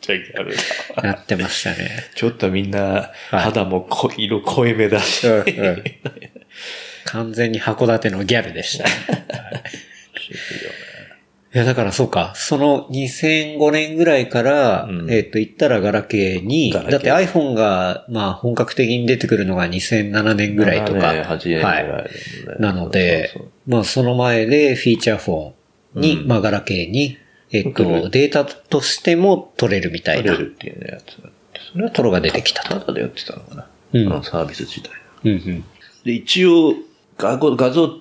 ちゃギャルなってましたね。ちょっとみんな、はい肌も濃い色濃いめだし。うんうん完全に函館のギャルでしたね。いや、だからそうか。その2005年ぐらいから、うんえっ、と、行ったらガラケーに、だって iPhone が、まあ、本格的に出てくるのが2007年ぐらいとか。7年8年ぐらいだはい。なのでそうそう、まあ、その前でフィーチャーフォンに、うんまあ、ガラケーに、えっ、と、送るデータとしても取れるみたいな取れるっていうねやつ。それはところが出てきたと。ただでやってたのかな。うんあのサービス自体。うんで、一応、画像、画像、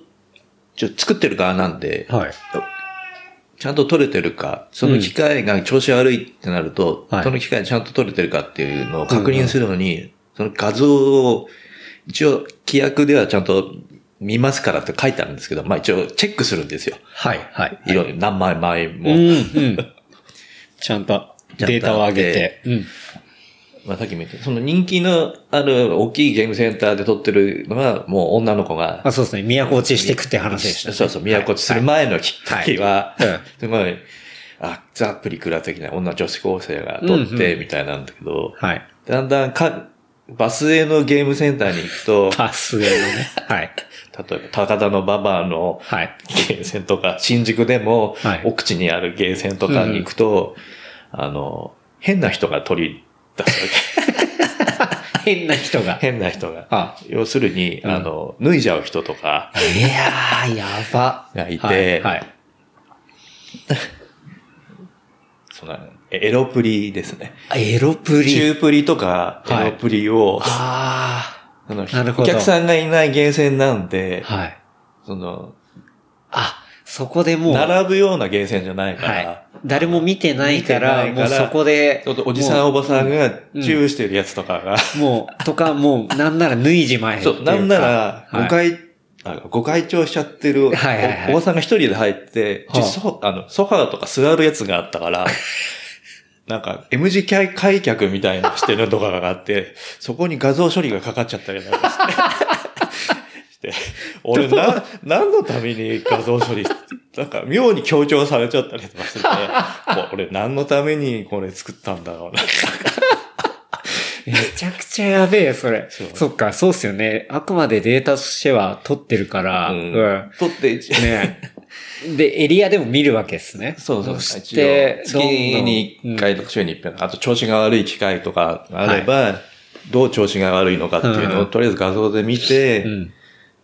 ちょ作ってる側なんで、うん。はい。ちゃんと撮れてるか、その機械が調子悪いってなると、はいその機械ちゃんと撮れてるかっていうのを確認するのに、その画像を、一応、規約ではちゃんと見ますからって書いてあるんですけど、まあ一応チェックするんですよ。はい、はい。いろいろ何枚前も。うん、うん。ちゃんとデータを上げて。うん。まあさっきも言った、その人気のある大きいゲームセンターで撮ってるのは、もう女の子が、あ、そうですね。都落ちしていくって話でした、ね。そうそう、都落ちする前の時ははいはいうん、すごい、あ、ザ・プリクラ的な女女子高生が撮って、みたいなんだけど、はい。だんだんか、バスへのゲームセンターに。行くと、パスへのね。はい。例えば高田の馬場のはい。ゲーセンとか、新宿でもはい、奥地に。あるゲーセンとかに。行くと、あの、変な人が取り出すわけ。[LAUGHS] 変な人が。変な人が。あ要するに、うんあの、脱いじゃう人とかいやー、やば。がいて、はい。はい。[LAUGHS] そのエロプリですね。エロプリ。中プリとかエロプリを、ああのなるほどお客さんがいないゲーセンなんで、あ。はい。その、あ、そこでもう、並ぶようなゲーセンじゃないから、はい。誰も見てないから、からもうそこでちょっと、おじさんおばさんがチューしてるやつとかが、もう、とか、もう、なんなら脱いじまえそう、なんなら、はい。誤解、あご会長しちゃってるお、はいはいはい。おばさんが一人で入って、はあソあの、ソファーとか座るやつがあったから、[LAUGHS] なんか、M 字開開脚みたいなしてるとかがあって、そこに画像処理がかかっちゃったりなんかして、[LAUGHS] して俺な、何のために画像処理なんか妙に強調されちゃったりとかしてて、俺何のためにこれ作ったんだろうな。めちゃくちゃやべえ、それ。そっか、そうっすよね。あくまでデータとしては取ってるから、ううんん。撮って、ね。で、エリアでも見るわけですね。そうそう。そし一て応、月に1回とか週に1回、あと調子が悪い機会とかあれば、どう調子が悪いのかっていうのを、うんとりあえず画像で見て、うん。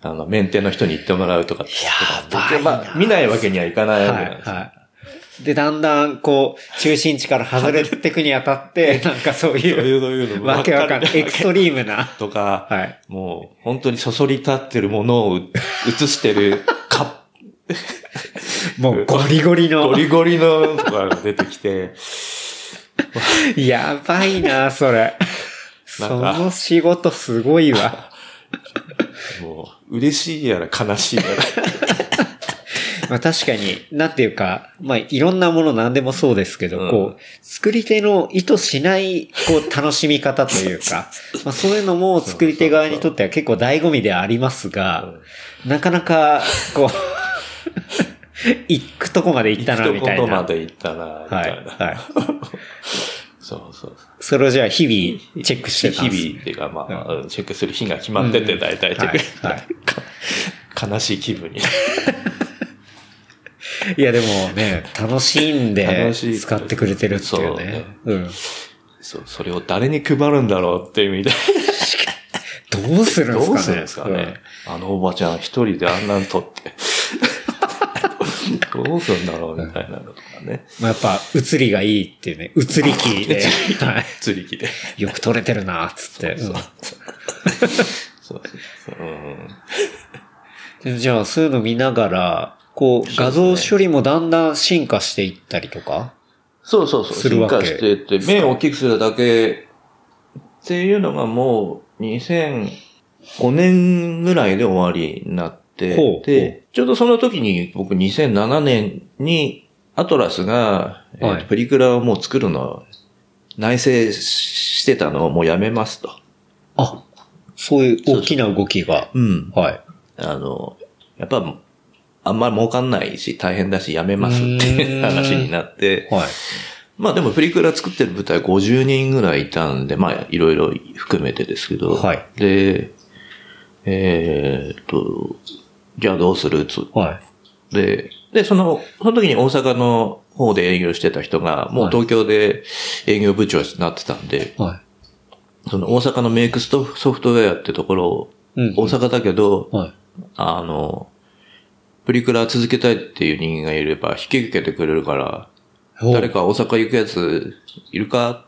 あの、メンテの人に言ってもらうとかって。やばいなまあ、見ないわけにはいかないわけなんはい、ですよ。はい。で、だんだん、こう、中心地から外れていくにあたって、[LAUGHS] なんかそうい、そういううのいうのわけわかんない。エクストリームな。とか、はい。もう、本当にそそり立ってるものを映してるカ [LAUGHS] もうゴリゴリのゴ。リゴリのとかが出てきて、やばいな、それ。その仕事すごいわ。[LAUGHS] もう、嬉しいやら悲しいやら。[LAUGHS] まあ確かに、なんていうか、まあいろんなもの何でもそうですけど、うんこう、作り手の意図しない、こう、楽しみ方というか、[LAUGHS] まあそういうのも作り手側にとっては結構醍醐味ではありますが、なかなか、こう、[LAUGHS] 行くとこまで行ったな、みたい一言まな。で行ったな、みたはいいな。。はい。そうそう。それをじゃあ日々チェックしてたんです日々っていうか、まあ、うんチェックする日が決まってて、うん大体チェック、はいはいか [LAUGHS] 悲しい気分に。[LAUGHS] いやでもね、楽しんで楽しい使ってくれてるっていうね。うん。そう、それを誰に配るんだろうっていう意味で。どうするんですかねどうするんですかね。あのおばちゃん一人であんなん撮って。どうするんだろうみたいなのとかね。まあ、やっぱ、映りがいいっていうね、映り機で、[LAUGHS] はい。釣り機で。よく撮れてるな、つって。うん。そうそう。うんでじゃあ、そういうの見ながら、こう、画像処理もだんだん進化していったりとか？そうそうそう。進するわけ。化してって、目を大きくするだけっていうのがもう2005年ぐらいで終わりになってで、ちょうどその時に僕2007年にアトラスが、えーとはいプリクラをもう作るのを内製してたのをもうやめますと。あ、そういう大きな動きが。うん。はい。あの、やっぱ、あんまり儲かんないし大変だしやめますっていう話になって、はい。まあでもプリクラ作ってる部隊50人ぐらいいたんで、まあいろいろ含めてですけど、はいで、えーっと、じゃあどうする？つはい。で、で、その、その時に大阪の方で営業してた人が、もう東京で営業部長になってたんで、はその大阪のメイクストソフトウェアってところを、い。うん。大阪だけど、はい。あの、プリクラ続けたいっていう人間がいれば引き受けてくれるから、お誰か大阪行くやついるか？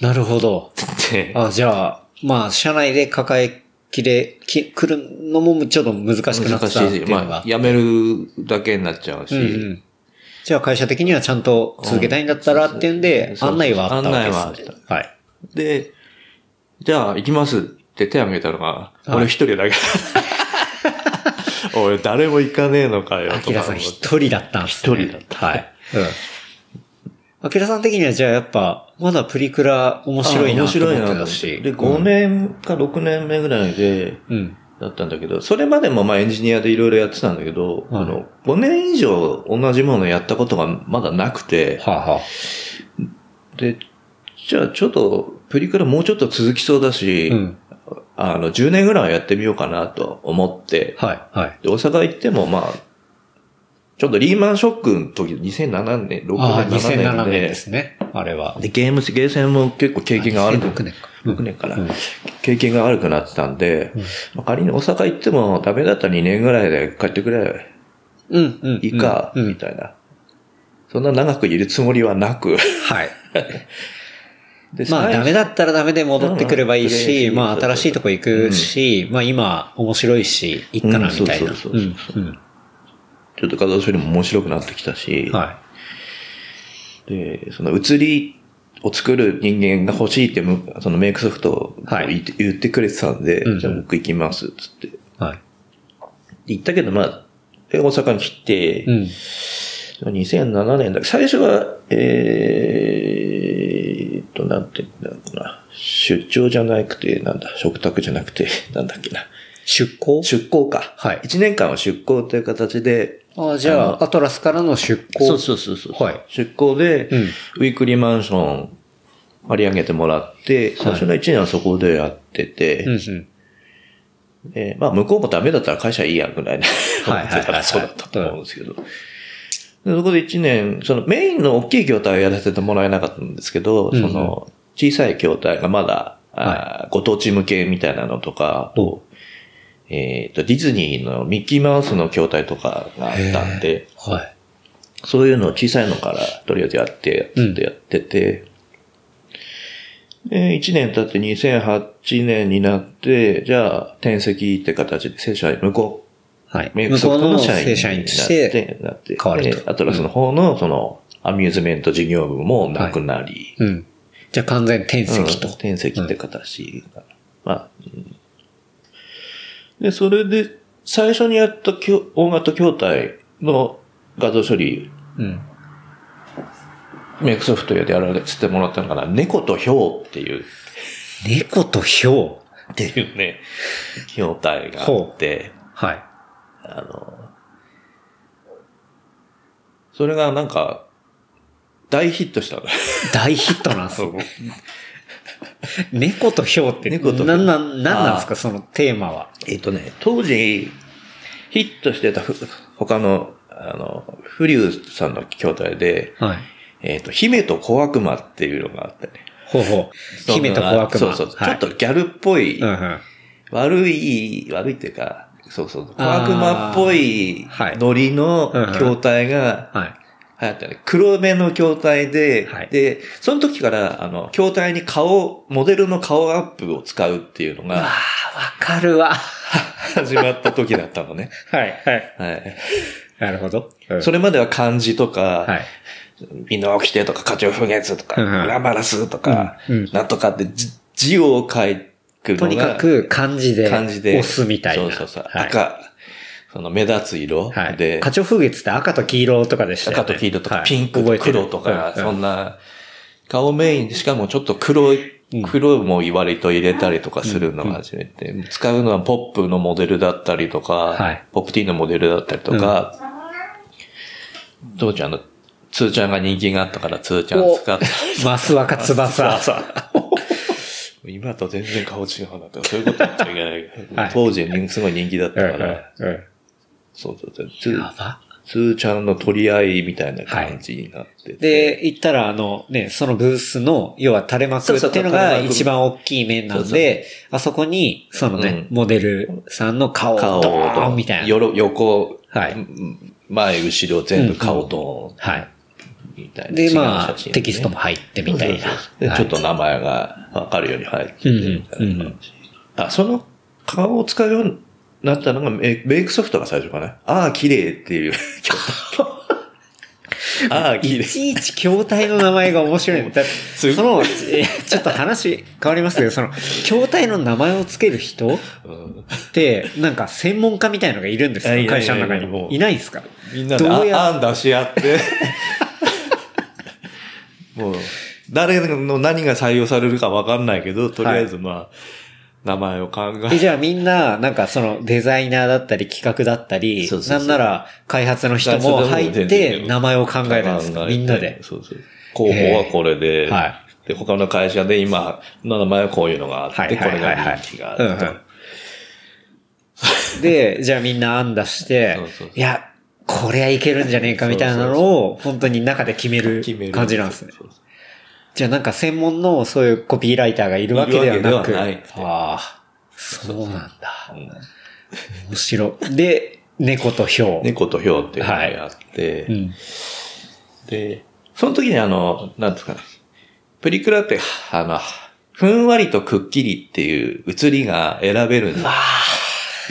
なるほど。って。あ、じゃあ、まあ、社内で抱えきれ、き、来るのもちょっと難しくなってた難ってしいうのが。まあ、辞めるだけになっちゃうし。うんうん。じゃあ会社的にはちゃんと続けたいんだったらっていうんで、案内はあったわけです、ね。案内はあっはい。で、じゃあ行きますって手を挙げたのが、俺一人だけ。[LAUGHS] 俺誰も行かねえのかよ、アとか思って。キラさん一人だったんですね。一人だったはい。うん。アキラさん的にはじゃあやっぱ、まだプリクラ面白いな面と思ってたし。で、5年か6年目ぐらいで、うん。だったんだけど、それまでもまあエンジニアでいろいろやってたんだけど、はいあの、5年以上同じものやったことがまだなくて、はあ、はで、じゃあちょっと、プリクラもうちょっと続きそうだし、あ、うん。あの、10年ぐらいはやってみようかなと思って、はい、はい。で大阪行ってもまあ、ちょっとリーマンショックの時、2007年、6ああ、年、7 2007年年で、ですね。あれは。で、ゲーム、ゲーセンも結構経験が悪く、2006年か。6年から、うん経験が悪くなってたんで、まあ、仮に大阪行ってもダメだったら2年ぐらいで帰ってくれ、うん、うん。いいか、うん。みたいな。そんな長くいるつもりはなく、はい。[LAUGHS] でまあダメだったらダメで戻ってくればいいうんし、うんまあ新しいとこ行くし、まあ今面白いし、いっかなうんみたいな。そうそうそうそううんちょっと画像処理も面白くなってきたし、はで、その写りを作る人間が欲しいってむ、そのメイクソフト言って,、言ってくれてたんで、うんじゃあ僕行きます、つって。い。はい。行ったけど、まあ、で大阪に来て、うん。2007年だ最初は、えーっと、なんて言うんだろうな。出張じゃなくて、なんだ、食卓じゃなくて、[LAUGHS] なんだっけな。出向？出向か。はい1年間は出向という形で、ああ、じゃあ、アトラスからの出向。そうそうそうそう。はい出向で、うんウィークリーマンション割り上げてもらって、最初の1年はそこでやってて、うんうん。でまあ向こうもダメだったら会社いいや、ぐらいな。はいそうだったと思うんですけど。でそこで1年、そのメインの大きい筐体をやらせてもらえなかったんですけど、うんうんその小さい筐体がまだ、あーご当地向けみたいなのとか、おえっ、と、ディズニーのミッキーマウスの筐体とかがあったんで、はい。そういうのを小さいのからとりあえずやって、うんずっとやってて、で、1年経って2008年になって、じゃあ転籍って形で正社員、向こはい。う、メイクソフトの社員正社員として、なって、変わるとでアトラスの方のその、アミューズメント事業部もなくなり、うん。じゃあ完全転うん籍と。転籍って形が、まあ、うんで、それで、最初にやったきょ大型筐体の画像処理うん。メイクソフトでやらせてもらったのかな、猫とヒョウっていう、猫とヒョウ。っていうね、筐体があって、はい。あの、それがなんか、大ヒットしたの。大ヒットなんすよ。[LAUGHS] [LAUGHS] 猫とヒョウって、猫とヒョウなんなん、なんなんですか、そのテーマは？えっとね、当時、ヒットしてたふ他の、あの、フリューさんの筐体で、はい。えっ、と、姫と小悪魔っていうのがあってね。ほうほう。姫と小悪魔。そうそう、はいちょっとギャルっぽい、うんうん。悪い、悪いっていうか、そうそう、小悪魔っぽいノリの筐体がはい。流行ったね。黒目の筐体で、はいで、その時から、あの、筐体に顔、モデルの顔アップを使うっていうのああ、わがかるわ。[LAUGHS] 始まった時だったのね。[LAUGHS] はい、はい。はい。なるほど。うんそれまでは漢字とか、はい。美濃来てとか、花鳥風月とか、うんラマラスとか、うんうんなんとかって字字を書くのが、とにかく漢字で漢字で押すみたいな。そうそうそう。はい、赤、その目立つ色はい。で、花鳥風月って赤と黄色とかでしたよね。赤と黄色とか、はい。ピンクと黒とか、うんそんな、顔メインで、しかもちょっと黒い、うん。黒も割と入れたりとかするのが初めて、使うのはポップのモデルだったりとか、はい。ポップティーのモデルだったりとか、当時あの、つーちゃんが人気があったから、つーちゃん使って、マスワカ翼。今と全然顔違うなって、そういうこと言っちゃいけない。はい当時すごい人気だったうんから、そうそうそう。つーちゃんの取り合いみたいな感じになってて、で、行ったら、あの、ね、そのブースの、要は垂れ幕っていうのが一番大きい面なんで、あそこに、そのね、うモデルさんの顔を顔ドーと。ンみたいな。よろ横、はい。うん前、後ろ全部顔ドーン。はい。みたいな。で、まあテキストも入ってみたいな。そうそうそう。で、はいちょっと名前がわかるように入ってて、みたいな感じ。あ、その顔を使うようになったのがメメイクソフトが最初かな？ああ、綺麗っていう。[LAUGHS] ああ、綺い麗。ちいち筐体の名前が面白いその、えちょっと話変わりますけど、その、筐体の名前をつける人っうんて、なんか専門家みたいのがいるんですよ、会社の中にも。ういないですか？みんなでどうやあ案出し合って、[LAUGHS] もう、誰の何が採用されるかわかんないけど、とりあえずまあ、名前を考え。え、じゃあみんな、なんかそのデザイナーだったり企画だったり、そうそうそう。なんなら開発の人も入って名前を考えるんですか？みんなで。そうそう。候補はこれで、はで、他の会社で今の名前はこういうのがあって、はいはいはいはい。これが人気があると。うんうん。で、じゃあみんな案出してそうそうそう、いや、これはいけるんじゃねえかみたいなのを、本当に中で決める感じなんですね。そうそうじゃあなんか専門のそういうコピーライターがいるわけではなく。ないああ、そうなんだ。うん面白い。で、猫とヒョウ。猫とヒョウっていうのがあって、うん。で、その時にあの、なんですかね、プリクラって、あの、ふんわりとくっきりっていう写りが選べる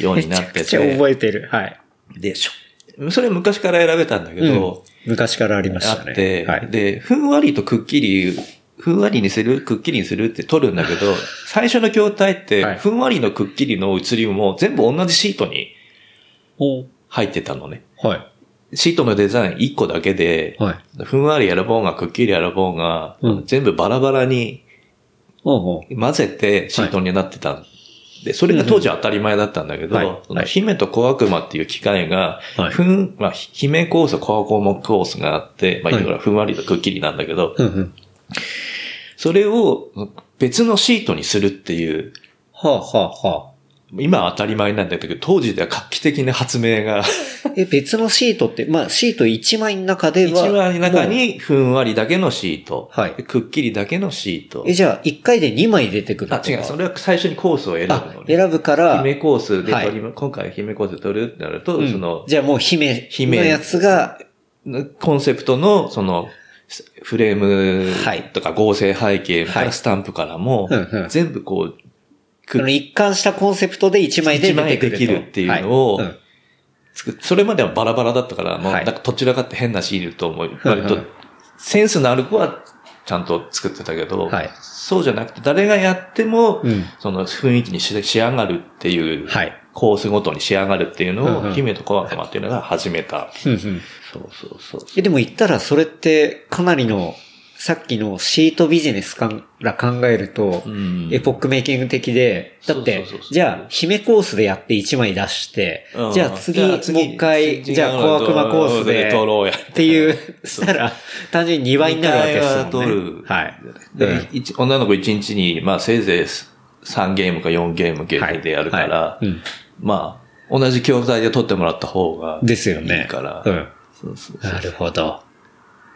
ようになってめちゃくちゃて。覚えてる。はい。で、しょそれ昔から選べたんだけど、昔からありましたね。あって、はい。で、ふんわりとくっきり、ふんわりにするくっきりにするって撮るんだけど、[LAUGHS] 最初の筐体って、はいふんわりのくっきりの写りも全部同じシートにお入ってたのね。はい。シートのデザイン1個だけで、はい。ふんわりやらぼうがくっきりやらぼうが、うん全部バラバラに混ぜてシートになってた。で、それが当時当たり前だったんだけど、はいそのはい姫と小悪魔っていう機械が、はいふん、まあ、姫コース、小悪魔コースがあって、まあ、はいいろいろふんわりとくっきりなんだけど、うんうん。それを別のシートにするっていう、はあはあはあ。今は当たり前なんだけど、当時では画期的な発明が、え、別のシートって、まあ、シート1枚の中では。一番の中もにふんわりだけのシート、はいくっきりだけのシートう。。え、じゃあ、1回で2枚出てくるあ、違う、それは最初にコースを選ぶあの、ね。選ぶから、姫コースではい取り、今回姫コースで取るってなると、うんその、じゃあもう姫、姫のやつが、コンセプトの、その、フレームはい。とか合成背景かはい。らスタンプからも全部こう、一貫したコンセプトで1枚で出て枚できるっていうのをそれまではバラバラだったから、もうはない。んかどちらかって変なシールと思う。うん割と、センスのある子はちゃんと作ってたけど、はい。そうじゃなくて誰がやっても、うん。その雰囲気にし仕上がるっていう、はい。コースごとに仕上がるっていうのを、姫と小悪魔っていうのが始めた。そうそうそう。え、でも言ったらそれってかなりの、さっきのシートビジネスから考えると、うんエポックメイキング的で、だってじゃあ、姫コースでやって1枚出してう、んじゃあ次、もう一回、じゃあ、小悪魔コースで。っていう、[LAUGHS] したら、単純に2倍になるわけですもんね。はい。で、女の子1日に、まあせいぜい3ゲームか4ゲーム限定でやるから、まあ、同じ筐体で取ってもらった方がですよね。いいから。うん。そうそうなるほど。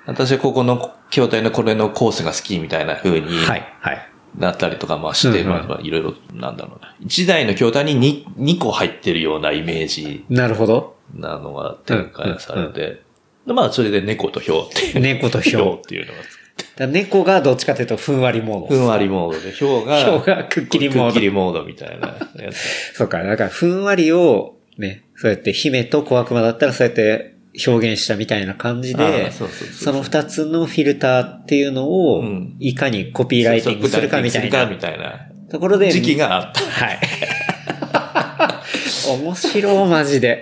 私はここの筐体のこれのコースが好きみたいな風にはい、はい。なったりとか、まあして、うんうんまあまあいろいろ、なんだろうな。1台の筐体に 2, 2個入ってるようなイメージなるほど。なのが展開されて、でまあそれで猫とヒョウっていう。猫とヒョウっていうのがだ猫がどっちかというと、ふんわりモード。ふんわりモードで、ヒョウが、ヒョウがくっきりモードくっきりモードみたいなやつ。[LAUGHS] そうか、だから、ふんわりを、ね、そうやって姫と小悪魔だったらそうやって表現したみたいな感じあでー、その二つのフィルターっていうのをうん、いかにコピーライティングするかみたいなみたいなところで、時期があった。はい。[LAUGHS] 面白い、マジで。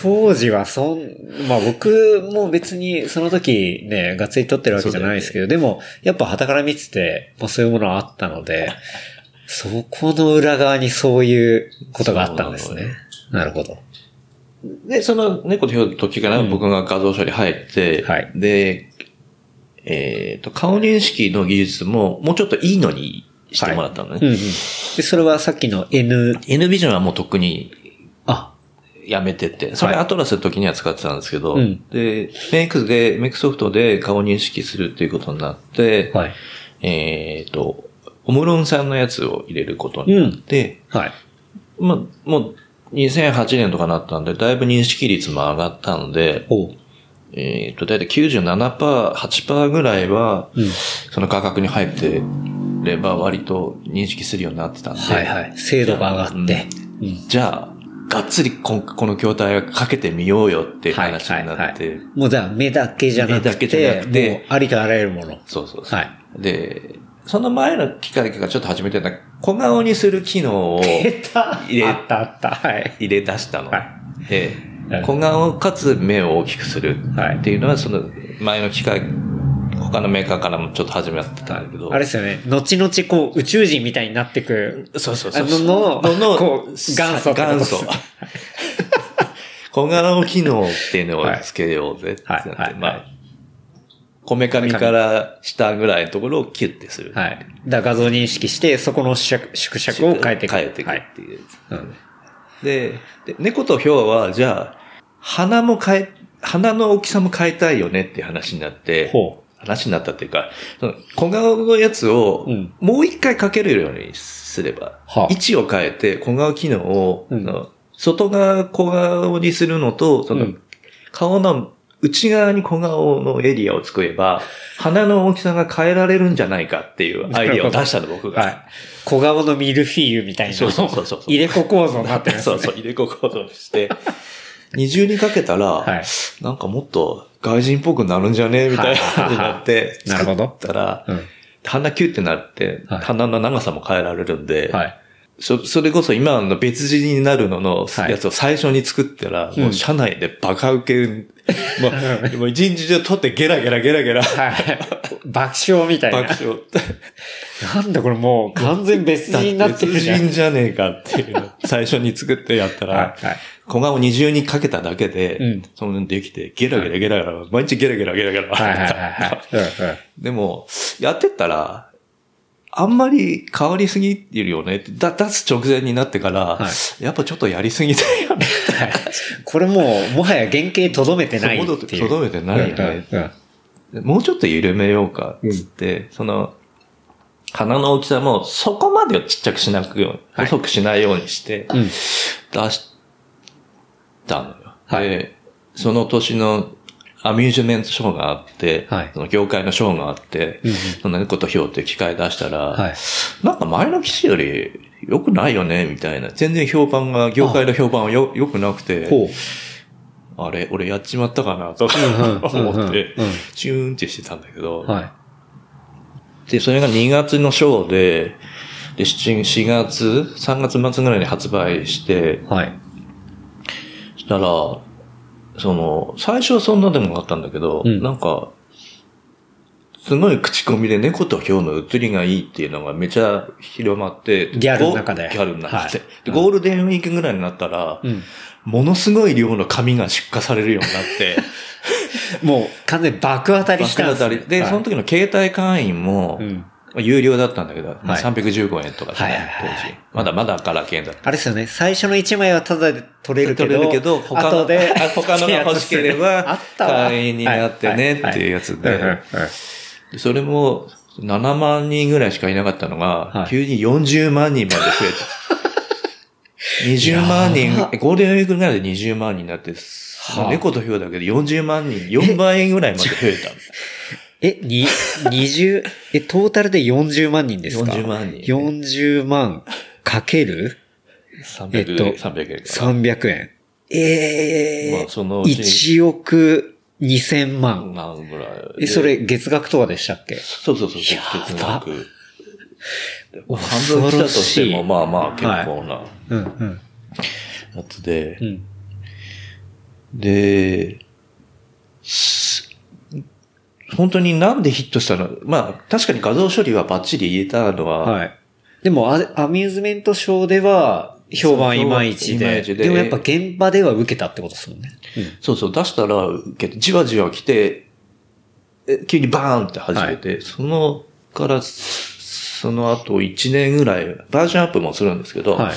当時はそん、まあ僕も別にその時ね、がっつり撮ってるわけじゃないですけど、でもやっぱ旗から見てて、まあそういうものはあったので、そこの裏側にそういうことがあったんですね。なるほど。で、その猫とヒョウの時から僕が画像処理入って、はいで、えっ、と、顔認識の技術ももうちょっといいのにしてもらったのね。うんうん。で、それはさっきの N、N ビジョンはもうとっくにあ、やめてて、それはいアトラスの時には使ってたんですけど、うんで、メイクで、メイクソフトで顔認識するっていうことになって、はい。えっ、と、オムロンさんのやつを入れることになって、はい。まあ、もう2008年とかなったんで、だいぶ認識率も上がったので。えっ、と、だいたい97%、8%ぐらいは、うん。その価格に入ってれば割と認識するようになってたんで、はいはい。精度が上がって。うん。じゃあ、がっつりこの筐体をかけてみようよっていう話になって、もうじゃあ目だけじゃなくて、目だけじゃなくてありとあらゆるもの。そうそうそう。はい。で、その前の機械がちょっと始めてた小顔にする機能を入れあったあった。はい。入れ出したの。はい、小顔かつ目を大きくするはいっていうのは、その前の機械、他のメーカーからもちょっと始めてたんだけど、あれですよね。後々こう宇宙人みたいになってく。そうそうあそう。のの、のこう、元祖元祖。[LAUGHS] 小顔機能っていうのをつけようぜってはいはいはいまあ、こめかみから下ぐらいのところをキュッてする。はい。だ画像認識して、そこの縮縮尺を変えていく。変えていくはい。っていう。うんでで、猫とヒョウは、じゃあ、鼻も変え、鼻の大きさも変えたいよねっていう話になって、ほ話になったっていうか、その小顔のやつをうん、もう一回かけれるようにすれば、はあ位置を変えて小顔機能を、うん外側小顔にするのと、そうのん顔の内側に小顔のエリアを作れば、鼻の大きさが変えられるんじゃないかっていうアイディアを出したの、僕が。はい。小顔のミルフィーユみたいな。そうそうそうそう [LAUGHS] 入れ子構造になってるね。そうそう、入れ子構造にして、[LAUGHS] 二重にかけたら、はいなんかもっと外人っぽくなるんじゃねみたいな感じになって、なるほどたら、うん鼻キュッてなって、はい鼻の長さも変えられるんで、はい。そそれこそ今の別人になるののはい。やつを最初に作ったら、もう社内でバカ受け、[LAUGHS] もう、もう一日中撮ってゲラゲラゲラゲラ、はい。爆笑みたいな。爆笑。[LAUGHS] なんだこれもう完全別人になってる別じゃん。人じゃねえかっていうの。を最初に作ってやったら、はいはい。小顔二重にかけただけで、うん。そのできて、ゲラゲラゲラゲラ、毎日ゲラゲラゲラゲラ。でも、やってったら、あんまり変わりすぎてるよねだ出す直前になってから、はやっぱちょっとやりすぎだよね。[LAUGHS] これもう、もはや原型とどめてないっていう。とどめてないねうんうんもうちょっと緩めようか、つって、その、鼻の大きさもそこまでちっちゃくしなくように、はい細くしないようにして、うん。出したのよ。はいで、その年のアミューズメントショーがあって、はいその業界のショーがあって、うんうんその猫とひょうって機械出したら、はいなんか前の機種より良くないよね、みたいな。全然評判が、業界の評判はよ良くなくて。あれ、俺やっちまったかな、とか思ってチューンってしてたんだけど、はで、それが2月のショーで、で、7 4月、3月末ぐらいに発売してい。、はい。そしたら、その、最初はそんなでもなかったんだけど、うん。なんか、すごい口コミで猫とヒョウの写りがいいっていうのがめちゃ広まって、ギャルの中で。ゴギャルの中で、はい。で。ゴールデンウィークぐらいになったら、うん。ものすごい量の紙が出荷されるようになって、[LAUGHS] もう完全に爆当たりしたんですね爆当たり。で、その時の携帯会員も、うん。まあ有料だったんだけど、まあはい315円とかでね、はいはいはい当時。まだまだガラケーだった。あれですよね。最初の1枚はタダで取れるけど、取れるけど、他の、後で、[LAUGHS] 他のが欲しけれ [LAUGHS] あばっ、たわ会員になってねっていうやつで、それも7万人ぐらいしかいなかったのが、はい急に40万人まで増えた。[LAUGHS] 20万人ゴールデンウィークぐらいで20万人になって、はあ猫とヒョウだけで40万人、4倍ぐらいまで増えた。え、に、20、え、トータルで40万人ですか？40万人40万かける？300えっと300円かな。300円。ええまあそのうち1億2000万。万ぐらい。え、それ月額とかでしたっけ？そうそうそう、月額。半恐分来たろとしても、まあまあ結構なうんうん。やつでう、ん。で、す本当になんでヒットしたの？まあ確かに画像処理はバッチリ言えたのは、はい。でもア、アミューズメントショーでは、評判いまいちで。ででもやっぱ現場では受けたってことですもんね。そうそう、出したら受けて、じわじわ来て、え急にバーンって始めて、そのから、その後1年ぐらい、バージョンアップもするんですけど、はい。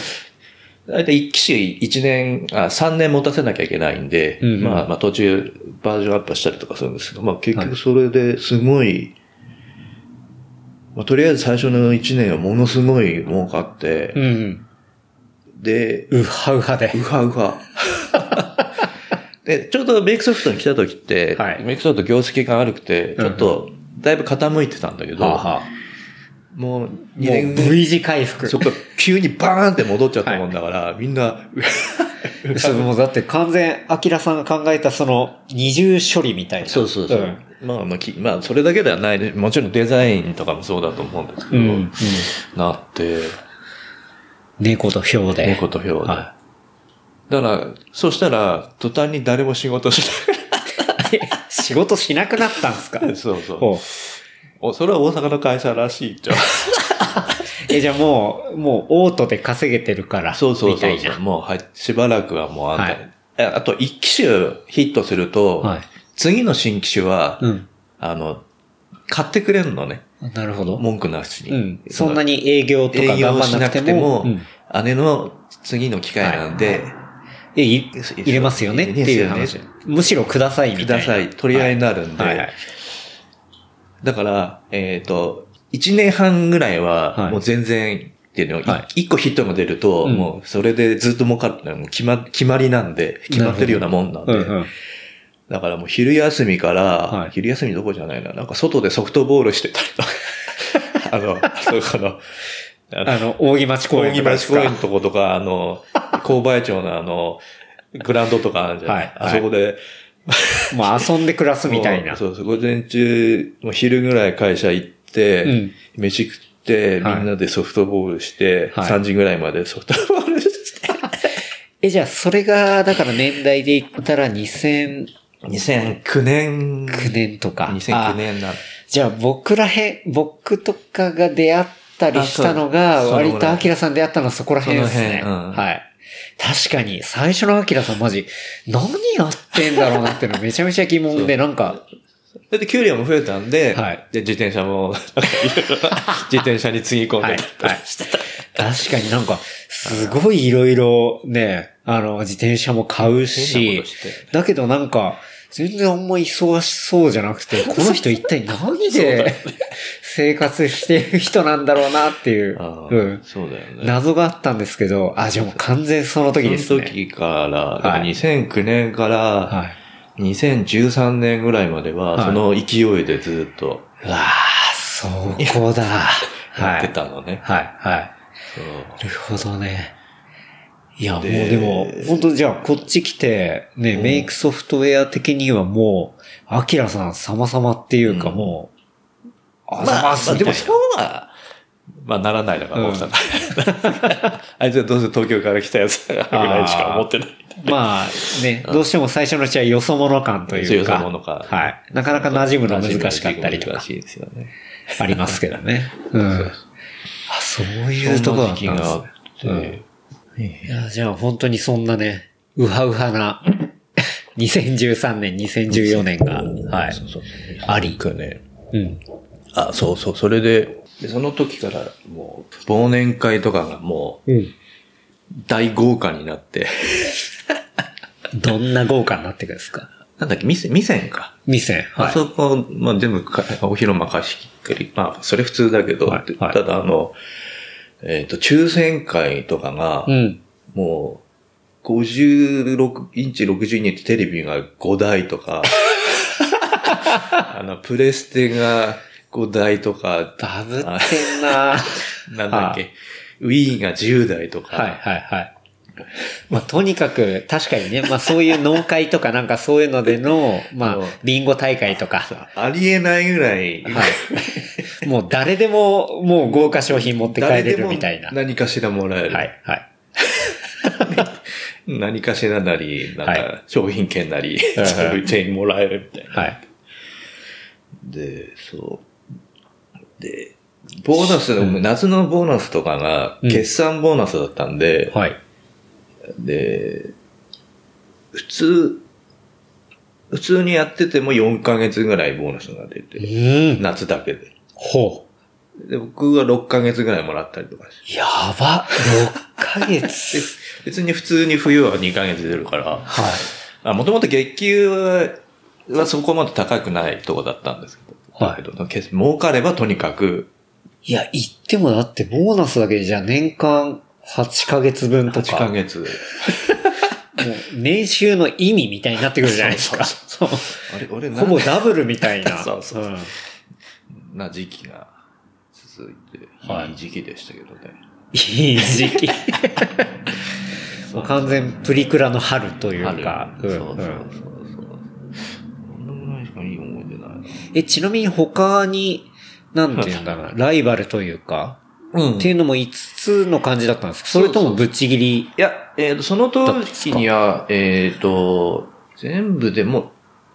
だいたい一機種1年、あ、3年持たせなきゃいけないんで、うんうんまあまあ途中バージョンアップしたりとかするんですけど、まあ結局それですごい、まあとりあえず最初の1年はものすごい儲かって、うんうん。で、うはうはで。うはうは。[LAUGHS] で、ちょうどメイクソフトに来た時って、はいメイクソフト業績が悪くて、ちょっとだいぶ傾いてたんだけど、はあはあもう2も年う V 字回復。そこから急にバーンって戻っちゃったもんだから、みんな、[LAUGHS] そう、もうだって完全、アキラさんが考えたその二重処理みたいな。そうそうそう。んまあまあき、まあ、それだけではないね。もちろんデザインとかもそうだと思うんですけど、うんうんなって、猫とヒョウで。猫とヒョウで。はだから、そしたら、途端に誰も仕事し [LAUGHS] 仕事しなくなったんですか？ない。そうそう。おそれは大阪の会社らしいじゃん。[LAUGHS] え、じゃあもう、もうオートで稼げてるから。そうそうそうそう。もう、はい、しばらくはもうあんた、はいえあと、一機種ヒットすると、はい次の新機種は、うん。あの、買ってくれるのね。なるほど。文句なしに。うん。そんなに営業とか営頑張業しなくてくても、も、うん姉の次の機会なんで、え、い入れますよねっていう話。むしろくださいみたいな。ください。取り合いになるんで。はいはい。だから、えっ、と、1年半ぐらいははい。もう全然、っていうの、はい。一個ヒットが出ると、うん。もうそれでずっと儲かるのもう決ま、決まりなんで、決まってるようなもんなんで、うんうん。だからもう昼休みから、はい。昼休みどころじゃないな、なんか外でソフトボールしてたりとか、[LAUGHS] あの、そうこの、あのあの、扇町公園とかですか？公園のとことか、あの、購買町のあの、グラウンドとかあるじゃない、はい。あそこで、[LAUGHS] もう遊んで暮らすみたいな。そうそう、午前中、もう昼ぐらい会社行って、うん飯食って、みはいんなでソフトボールして、はい3時ぐらいまでソフトボールして、[LAUGHS] え、じゃあ、それが、だから年代で言ったら2009 2009年、年とか。2009あ年な。じゃあ、僕らへん、僕とかが出会ったりしたのが、割とアキラさん出会ったのはそこら辺ですね。うんはい。確かに、最初のアキラさんマジ、何やってんだろうなっていうのめちゃめちゃ疑問で、なんか、だって給料も増えたんで、はい。で、自転車も、自転車につぎ込んはい、ではい。確かになんか、すごいいろいろね、あの、自転車も買うしだけどなんか、全然あんま忙しそうじゃなくて、[LAUGHS] この人一体何で生活してる人なんだろうなっていう、うん、そうだよね。謎があったんですけど、あ、じゃあもう完全その時ですね。その時から、だからはい2009年からはい。2013年ぐらいまでは、はいその勢いでずっとうわあ、そこだ。[LAUGHS] やってはい。たのね。はい、はい。そうなるほどね。いや、もうででも、本当じゃあこっち来て、ね、うんメイクソフトウェア的にはもう、アキラさん様々っていうかうんもう、あまあ、まあ、でもざますみたいなそうは、まあ、ならないだから、うん。あいつはどうせ東京から来たやつだからぐらいしか思ってない。まあね、どうしても最初のうちはよそ者感というか。よそ者感はい。なかなか馴染むの難しかったりとか難しいですよね。ありますけどね。うん。あ、そういうところだったんですねいや、じゃあ本当にそんなね、うはうはな、[LAUGHS] 2013年、2014年が、はい。そうそうありね。うん。あ、そうそう、それで、でその時からもう、忘年会とかがもう、うん。大豪華になって、[LAUGHS] どんな豪華になってくるんですか？なんだっけ、店、店か。店。はい。あそこ、まあ、全部かお広間貸し切り。まあ、それ普通だけど、はいはいただあの、えっ、と、抽選会とかが、うん。もう、56インチ62インチテレビが5台とか、[LAUGHS] あの、プレステが5台とか、バブってんな [LAUGHS] なんだっけ、Wii が10台とか、はいはいはい。[LAUGHS] まあ、とにかく、確かにね、まあそういう農会とかなんかそういうのでの、[LAUGHS] まあ、ビンゴ大会とか、ありえないぐらい、はい。[LAUGHS] もう誰でも、もう豪華商品持って帰れるみたいな。何かしらもらえる。はい、はい。何かしらなり、なんはか商品券なり、はいそういうチェーンもらえるみたいな。はい。で、そう。で、ボーナス、夏のボーナスとかがうん決算ボーナスだったんで、はい。で、普通、普通にやってても4ヶ月ぐらいボーナスが出うて、ん。夏だけで。ほで、僕は6ヶ月ぐらいもらったりとかして。う。やば。6ヶ月。[LAUGHS] 別に普通に冬は2ヶ月出るから、はい。あ、もともと月給ははそこまで高くないとこだったんですけど、はいだけど、け儲かればとにかく、いや、言ってもだってボーナスだけでじゃあ年間8ヶ月分とか。8ヶ月。もう年収の意味みたいになってくるじゃないですか。そうあれ、俺ほぼダブルみたいな。[LAUGHS] そうそうそうんな時期が続いて、はいいい時期でしたけどね。いい時期。[LAUGHS] もう完全プリクラの春というか。春そうそうそううんうんそう。こんなぐらいしかいい思い出ないな。え、ちなみに他に、なんていうんだろうな、[LAUGHS] ライバルというか、うんっていうのも5つの感じだったんですか？それともぶっちぎりいや、えっ、と、その時には、えっ、と、全部でも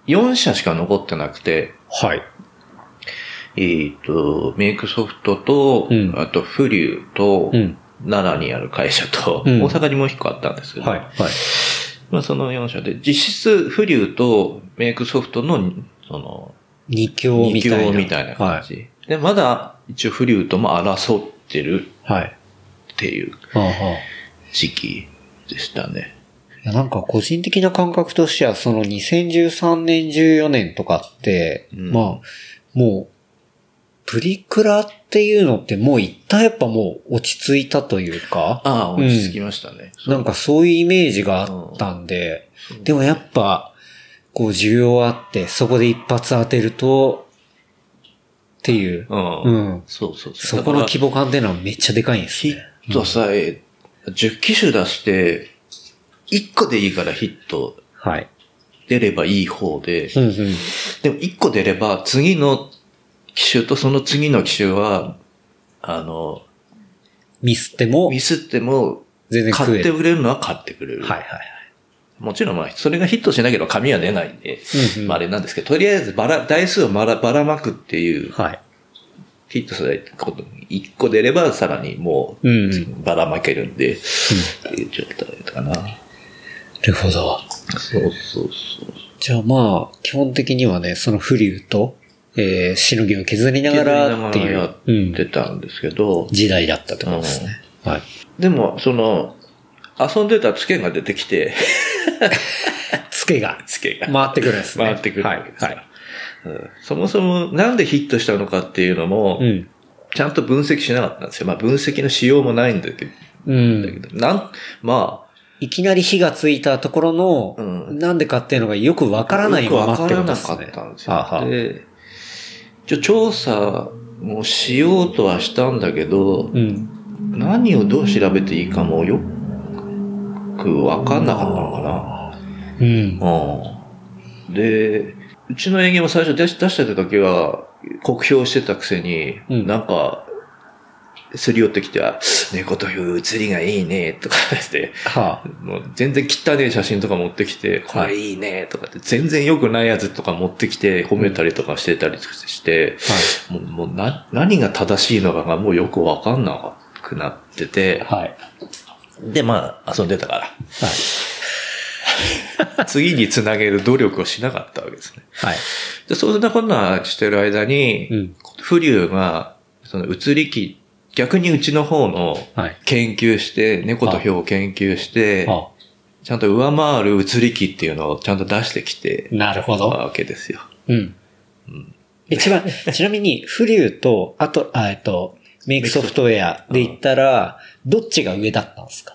4社しか残ってなくて、はい。えっ、と、メイクソフトと、うんあと、フリューと、うん。奈良にある会社と、うん大阪にもう一個あったんですけど、はい。はい。まあその4社で、実質フリューとメイクソフトの、その、二強み二たいな。強みたいな感じ。で、まだ一応フリューとも争ってる。っていう時期でしたね。いやなんか個人的な感覚としては、その2013年、14年とかって、うんまあ、もう、プリクラっていうのってもう一旦やっぱもう落ち着いたというか、ああ、落ち着きましたね。なんかそういうイメージがあったんで、でもやっぱ、構需要あって、そこで一発当てると、っていう。うん。うんそうそうそこの規模感っていうのはめっちゃでかいんですヒね。ットさえ、10機種出して、1個でいいからヒットはい。出ればいい方で、うんうん。でも1個出れば次の機種とその次の機種は、あの、ミスってもミ、スっても、買って全然食える。くれるのは買ってくれる。はいはいはい。もちろんまあ、それがヒットしなければ紙は出ないんで、うんうんまああれなんですけど、とりあえずばら、台数をばらばらまくっていう、はい。ヒットされたこと、1個出ればさらにもう、うんうんばらまけるんで、っていう状態かな。なるほど。そうそうそう。じゃあまあ、基本的にはね、そのフリューと、えー、しのぎを削りながらっていう、やってたんですけど、時代だったってことですね。はい。でも、その、遊んでたツケが出てきて、ツケがツケが回ってくるんですね。回ってくるはいわけですよはい。うんそもそもなんでヒットしたのかっていうのも、うん。ちゃんと分析しなかったんですよ。まあ分析のしようもないんだけど、うん。なん、まいきなり火がついたところの、うんなんでかっていうのがよくわあ、からないままってからなかことですね。ったんですはあはあよ。で、一応調査もしようとはしたんだけど、うん。何をどう調べていいかもよくわかんなかったのかな。うん。うん。で、うちの営業も最初出し出してた時は、酷評してたくせに、うんなんか、すり寄ってきては、猫という写りがいいね、とか言って、はあ。もう全然汚ねえ写真とか持ってきて、これいいね、とかって、全然良くないやつとか持ってきて、褒めたりとかしてたりして、もうもうな何が正しいのかがもうよくわかんなくなってて、はい。で、まあ、遊んでたから。はい。次につなげる努力をしなかったわけですね。はい。で、そんなことなしてる間に、うんフリューが、その移り気、逆にうちの方のはい。研究して、猫と表を研究して、あちゃんと上回る移り気っていうのをちゃんと出してきてなるほたど。わけですよ。うん。一番、[LAUGHS] ちなみに、フリューと、あと、あえっと、メイクソフトウェアで言ったら、どっちが上だったんですか？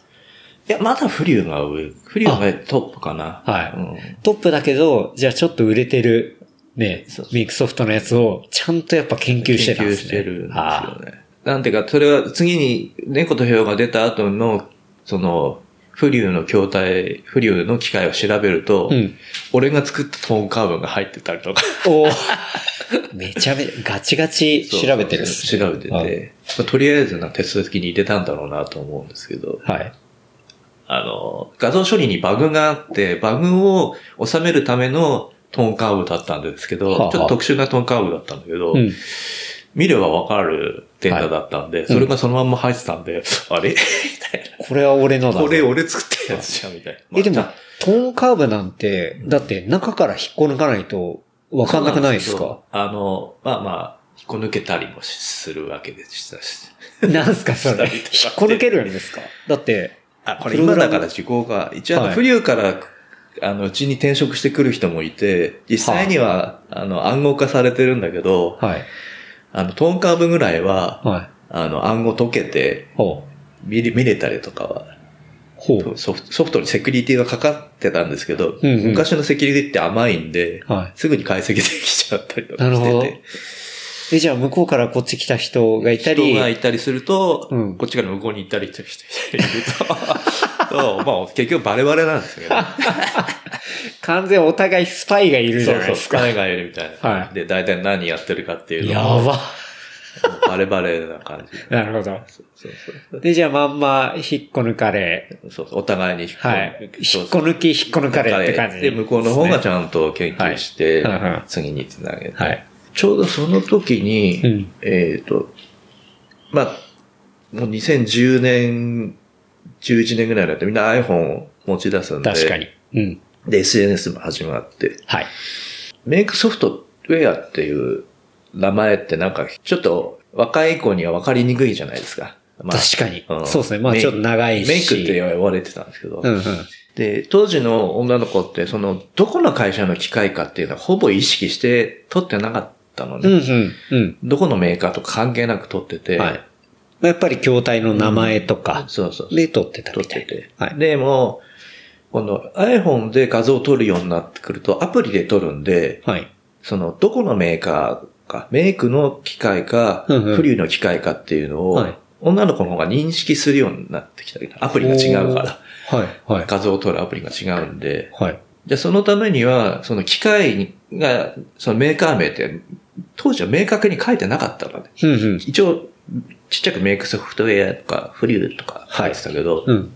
いや、まだフリューが上。フリューがトップかな。はいうんトップだけど、じゃあちょっと売れてる、ねそう、メイクソフトのやつを、ちゃんとやっぱ研究してたん研究ですね。してるんですあよね。なんていうか、それは次に猫と表が出た後の、その、フリューの筐体、フリューの機械を調べると、うん俺が作ったトーンカーブンが入ってたりとか。あおー [LAUGHS] めちゃめちゃ、ガチガチ調べてる調べてて、まあとりあえずな手続きに入れたんだろうなと思うんですけど、はい。あの、画像処理にバグがあって、バグを収めるためのトーンカーブだったんですけど、はあはあちょっと特殊なトーンカーブだったんだけど、うん。見ればわかるデータだったんで、それがそのまんま入ってたんで、あれ？みたいこれは俺のな。だ。これ俺作ったやつじゃん、みたいな。え、でもまあ、トーンカーブなんて、だって中から引っこ抜かないとわかんなくないですか？あの、まあまあ、引っこ抜けたりもするわけでしたし。なんすかそれ？引っこ抜けるんですか？だって、あ、これ今だから時効が、一応あの、はいフリューから、あの、うちに転職してくる人もいて、実際には、あの、暗号化されてるんだけど、はい。あの、トーンカーブぐらいは、はい。あの、暗号解けて。見れ見れたりとかは。ソフトソフトにセキュリティがかかってたんですけど、うんうん昔のセキュリティって甘いんで、はい。すぐに解析できちゃったりとかしてて、え、じゃあ向こうからこっち来た人がいたり、人がいたりすると、うんこっちから向こうに行ったりしていると、[LAUGHS] とまあ結局バレバレなんですけど、[LAUGHS] 完全お互いスパイがいるじそうそう、ゃないですか。彼がいるみたいな。はいで、大体何やってるかっていうやのも、ば。バレバレな感じ。なるほど。そうそうそうで、じゃあまんま引っこ抜かれ、そうそうお互いに引っこはい。引っこ抜き、引っこ抜かれって感じ、で、向こうの方がちゃんと研究してはい次につなげて。はいちょうどその時に、うんえっ、と、まあ、もう2010年、11年ぐらいになってみんな iPhone を持ち出すんで、確かに。うん。で、SNS も始まって、はい。メイクソフトウェアっていう名前ってなんか、ちょっと若い子には分かりにくいじゃないですか。ま確かにんそうですねまあちょっと長いしメイクって言われてたんですけど、うんうん。で、当時の女の子って、その、どこの会社の機械かっていうのはほぼ意識して取ってなかったのね。うんうん。うん。どこのメーカーとか関係なく取ってて、はい。まあやっぱり筐体の名前とか、そうそう。で撮ってたみ取ったていて。はい。でも、この iPhone で画像を撮るようになってくると、アプリで撮るんで、はい。その、どこのメーカーか、メイクの機械か、うんうんフリューの機械かっていうのを、はい女の子の方が認識するようになってきたけど、アプリが違うから、はい。はい。画像を撮るアプリが違うんで、はい。じゃあそのためには、その機械が、そのメーカー名って、当時は明確に書いてなかったのね。うんうん。一応、ちっちゃくメイクソフトウェアとか、フリューとか書いてたけど、うん。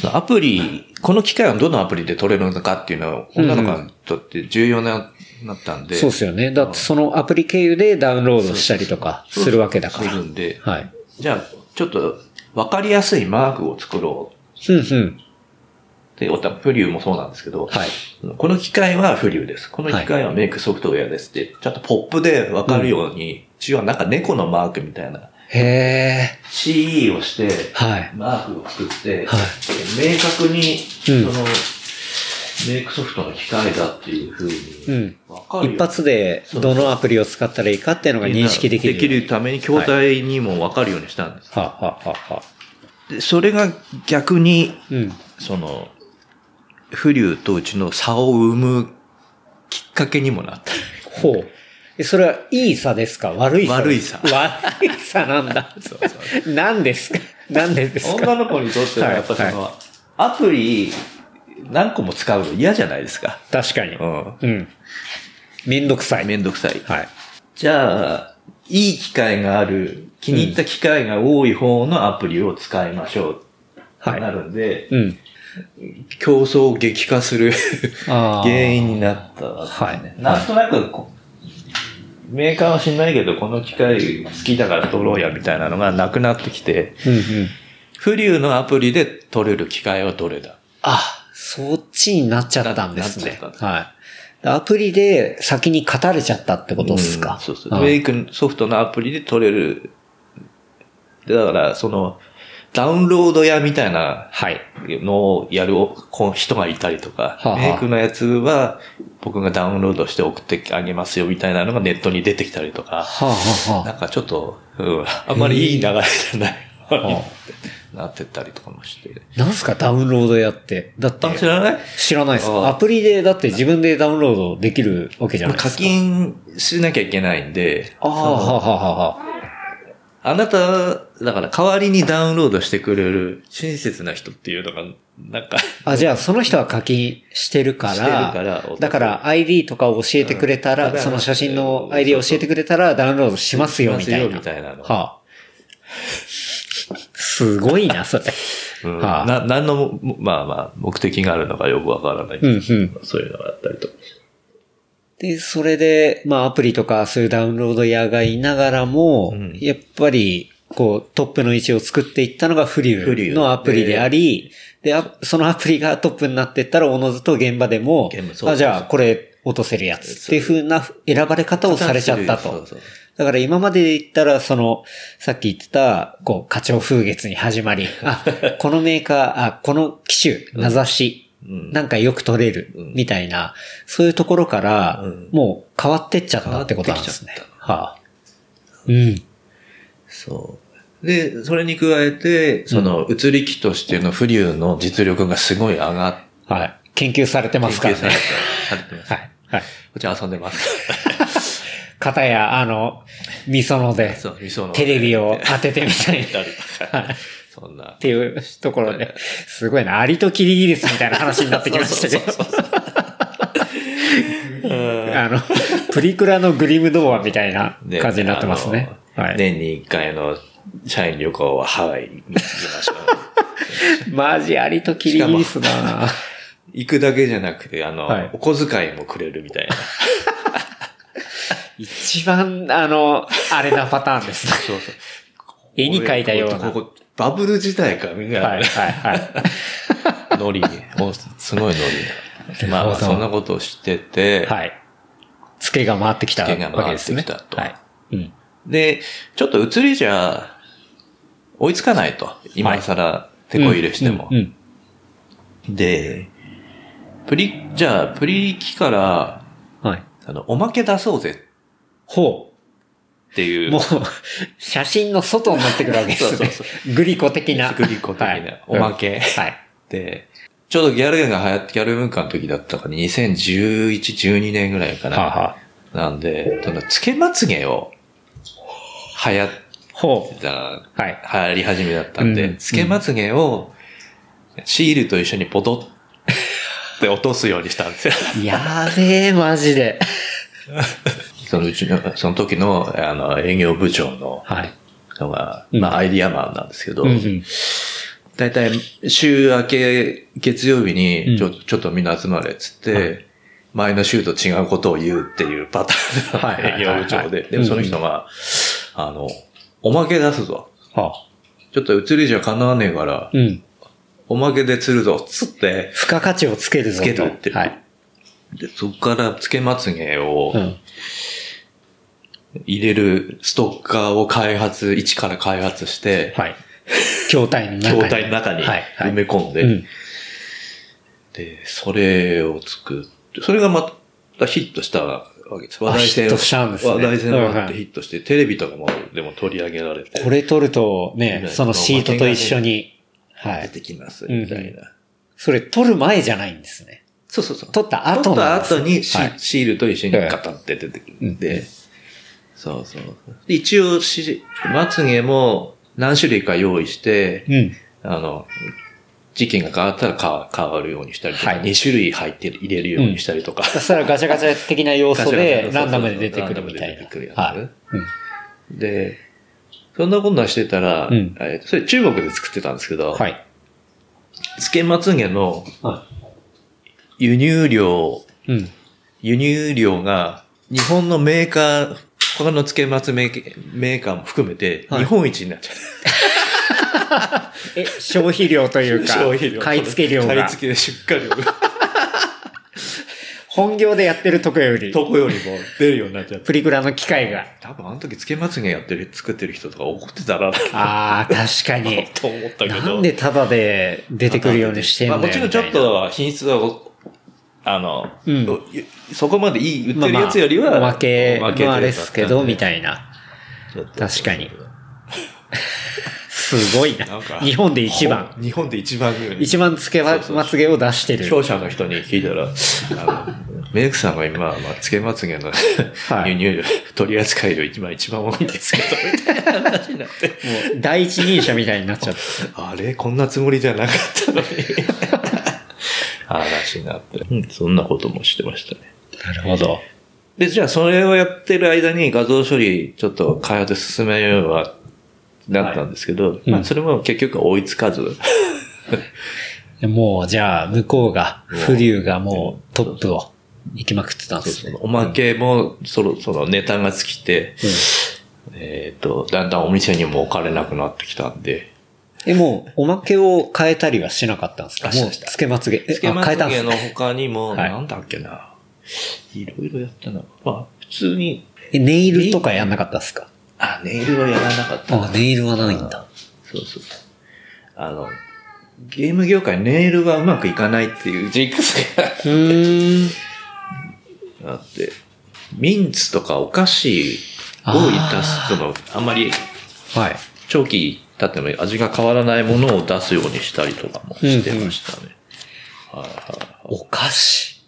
そのアプリ、この機械はどのアプリで撮れるのかっていうのは、女の子にとって重要な、なったんで。そうですよね。だってそのアプリ経由でダウンロードしたりとかするわけだから。するんで、はい。じゃあ、ちょっと、わかりやすいマークを作ろうんうん。うって、おたフリューもそうなんですけど、はい。この機械はフリューです。この機械はメイクソフトウェアですって、ちゃんとポップでわかるように、一応なんか猫のマークみたいな、へえ。CE をして、はい。マークを作って、はい明確に、うんその、メイクソフトの機械だっていうふううに、ん。わかるよ一発でどのアプリを使ったらいいかっていうのが認識できる。できるために筐体にもわかるようにしたんです。はあ、はあはあはあ、でそれが逆に、うん。その、フリューとうちの差を生むきっかけにもなった。ほう。えそれはいい差ですか？悪い差悪い差 [LAUGHS] 悪い差なんだ。[LAUGHS] そうそう [LAUGHS] 何ですか？何でですか？女の子にとってはやっぱその、はアプリ何個も使うの嫌じゃないですか。確かに。うん。うん。めんどくさい。めんどくさい。はい。じゃあ、いい機械がある、気に入った機械が多い方のアプリを使いましょう。はいなるんで、うん。競争を激化する原因になったわけですね。はいなんとなくこう、メーカーは知んないけど、この機械好きだから撮ろうやみたいなのがなくなってきて、うんうん。フリューのアプリで撮れる機械はどれだあ、そっちになっちゃったんですね。はい。アプリで先に語れちゃったってことですか、うん。そうそう。あメイクソフトのアプリで撮れる。でだから、その、ダウンロード屋みたいなはい。のをやるこ人がいたりとか、はあはあ。メイクのやつは僕がダウンロードして送ってあげますよみたいなのがネットに出てきたりとか、はあ、はあはなんかちょっと、うん、あんまりいい流れじゃない。はなってったりとかもして。あ、なんすか？ダウンロードやって。だってあ、知らない？知らないです。アプリでだって自分でダウンロードできるわけじゃないで課すか。金しなきゃいけないんで、ああ、はあ、はあ、はあ。あなた、だから代わりにダウンロードしてくれる親切な人っていうのが、なんか、あ、じゃあその人は課金してるから、からだから ID とかを教えてくれたら、うんその写真の ID を教えてくれたらダウンロードしますよみたいな。みたいなのはあ。すごいな、それ。うんはあな、何の、まあまあ、目的があるのかよくわからない。うんうん。そういうのがあったりとか。で、それで、まあアプリとかそういうダウンロード屋がいながらも、うんやっぱり、こう、トップの位置を作っていったのがフリューのアプリであり、で、あそのアプリがトップになっていったら、おのずと現場でもあ、じゃあこれ落とせるやつっていう風な選ばれ方をされちゃったとそうそう。だから今までで言ったら、その、さっき言ってた、こう、課長風月に始まり、あ、このメーカー、あ、この機種、名指し、うんなんかよく取れる、うんみたいな、そういうところからうん、もう変わってっちゃったってことなんですね。はあ。うん。そう。で、それに加えて、その、映り機としてのフリューの実力がすごい上がっはい。研究されてますからね研究。されてます。[LAUGHS] はい。はい。こっち遊んでます。[LAUGHS] 片や、あの、みそので、そう、味噌の。テレビを当ててみたいな。[LAUGHS] そんなっ。ていうところで、すごいな、アリとキリギリスみたいな話になってきましたけど。[LAUGHS] あの、プリクラのグリム童話みたいなで感じになってますね。はい。年に一回の社員旅行はハワイに行きましょう。[LAUGHS] マジアリとキリギリスだな行くだけじゃなくて、あの、はいお小遣いもくれるみたいな。一番、あの、あれなパターンですね。そうそう。絵に描いたような。ここバブル時代か、みたいな。はい、はい、はい。ノリに。おすごいノリな。まあそんなことを知ってて、はい。ツケが回ってきたわツケが回ってきたけですね。とはい。うん。で、ちょっと移りじゃ、追いつかないと。今更、手こ入れしても。うんうんで、プリ、じゃあ、プリ機から、うんはい。あの、おまけ出そうぜほっていうう。もう、写真の外になってくるわけですね。そうそうグリコ的な。グリコ的なはいおまけはい。で、ちょうどギャルが流行って、ギャル文化の時だったから、2011、12年ぐらいかな。はあはあなんで、その、つけまつげを、流行っほた、う。はい。流行り始めだったんで、うんつけまつげを、シールと一緒にポトっ [LAUGHS] て落とすようにしたんですよ。やべえ、マジで。[LAUGHS] そのうちの、その時の、あの、営業部長の、はい。のが、うんまあ、アイディアマンなんですけど、うんうん。だいたい週明け月曜日にちょ、うんちょっとみんな集まれっつって、はい前の週と違うことを言うっていうパターンの営業部長で、でもその人が、あの、おまけ出すぞ。はあ。ちょっと移りじゃ叶わねえから、うん。おまけで釣るぞっつって、付加価値をつけるぞと。つけるってはい。でそこからつけまつげをうん。入れるストッカーを開発、一から開発して、はい。筐体の中に。筐体の中にはい。はい埋め込んで、うん。で、それを作って、それがまたヒットしたわけです。話題性ヒットしたんですね話題性があっうんはいてヒットして、テレビとかも、でも取り上げられて。これ取るとね、ねそのシートと一緒に。はい。出てきます、みたいな。それ取る前じゃないんですね。そうそうそう。取った後取ったなんです後にシ,、ールと一緒にガタって出てくるんで、そうそう。で一応し、まつげも何種類か用意して、うん。あの、時期が変わったら変わ変わるようにしたりとか、はい2種類入ってる入れるようにしたりとか。そしたらガチャガチャ的な要素で [LAUGHS] ランダムで出てくるみたいなランダムで出てくるや。つはい。うんで、そんなこんなしてたら、うんえーそれ中国で作ってたんですけど、はい。つけまつげのは輸入量、い。うん。輸入量が日本のメーカー、他のつけまつメーメーカーも含めてはい日本一になっちゃう。え、消費量というか、消費量買い付け量が買い、付け出荷量が [LAUGHS] 本業でやってるとこより、どこよりも出るようになっちゃって。プリクラの機械が。多分あの時つけまつげやってる、作ってる人とか怒ってたらなああ、確かに。[LAUGHS] と思ったけど。なんでタダで出てくるようにしてんだよまあもちろんちょっと品質は、あの、うんそこまでいい、売ってるやつよりは、まあまあおまけおまけのあれですけど、みいたいな。な確かに。すごいななんか。日本で一番。日本で一番ぐらい一番つけまつげを出してる。商社の人に聞いたら、あの、メイクさんが今、まあ、つけまつげのはい輸入量、取り扱い量今一番多いんですけど、みたいな話になって。もう第一人者みたいになっちゃって。[LAUGHS] あれこんなつもりじゃなかったのに。話になって。うん、そんなこともしてましたね。なるほど。で、じゃあそれをやってる間に画像処理ちょっと開発進めようは、なったんですけど、いうんまあそれも結局追いつかず、[LAUGHS] もう、じゃあ、向こうが、フリューがもうトップを行きまくってたんですね。おまけもそろそろネタが尽きて、えっ、と、だんだんお店にも置かれなくなってきたんで、え、もう、おまけを変えたりはしなかったんですか？もう、つけまつげ。えつけまあ変えつげのたんですね。他にも、はいなんだっけな、いろいろやったな。まあ、普通に、えネイルとかやんなかったですか？あ、ネイルはやらなかったなあ、ネイルはないんだ。そうそう。あの、ゲーム業界ネイルがうまくいかないっていうジンクスがうーん。あって、ミンツとかお菓子を出すとの、あんまりはい。長期経っても味が変わらないものを出すようにしたりとかもしてましたね。はいはいお菓子。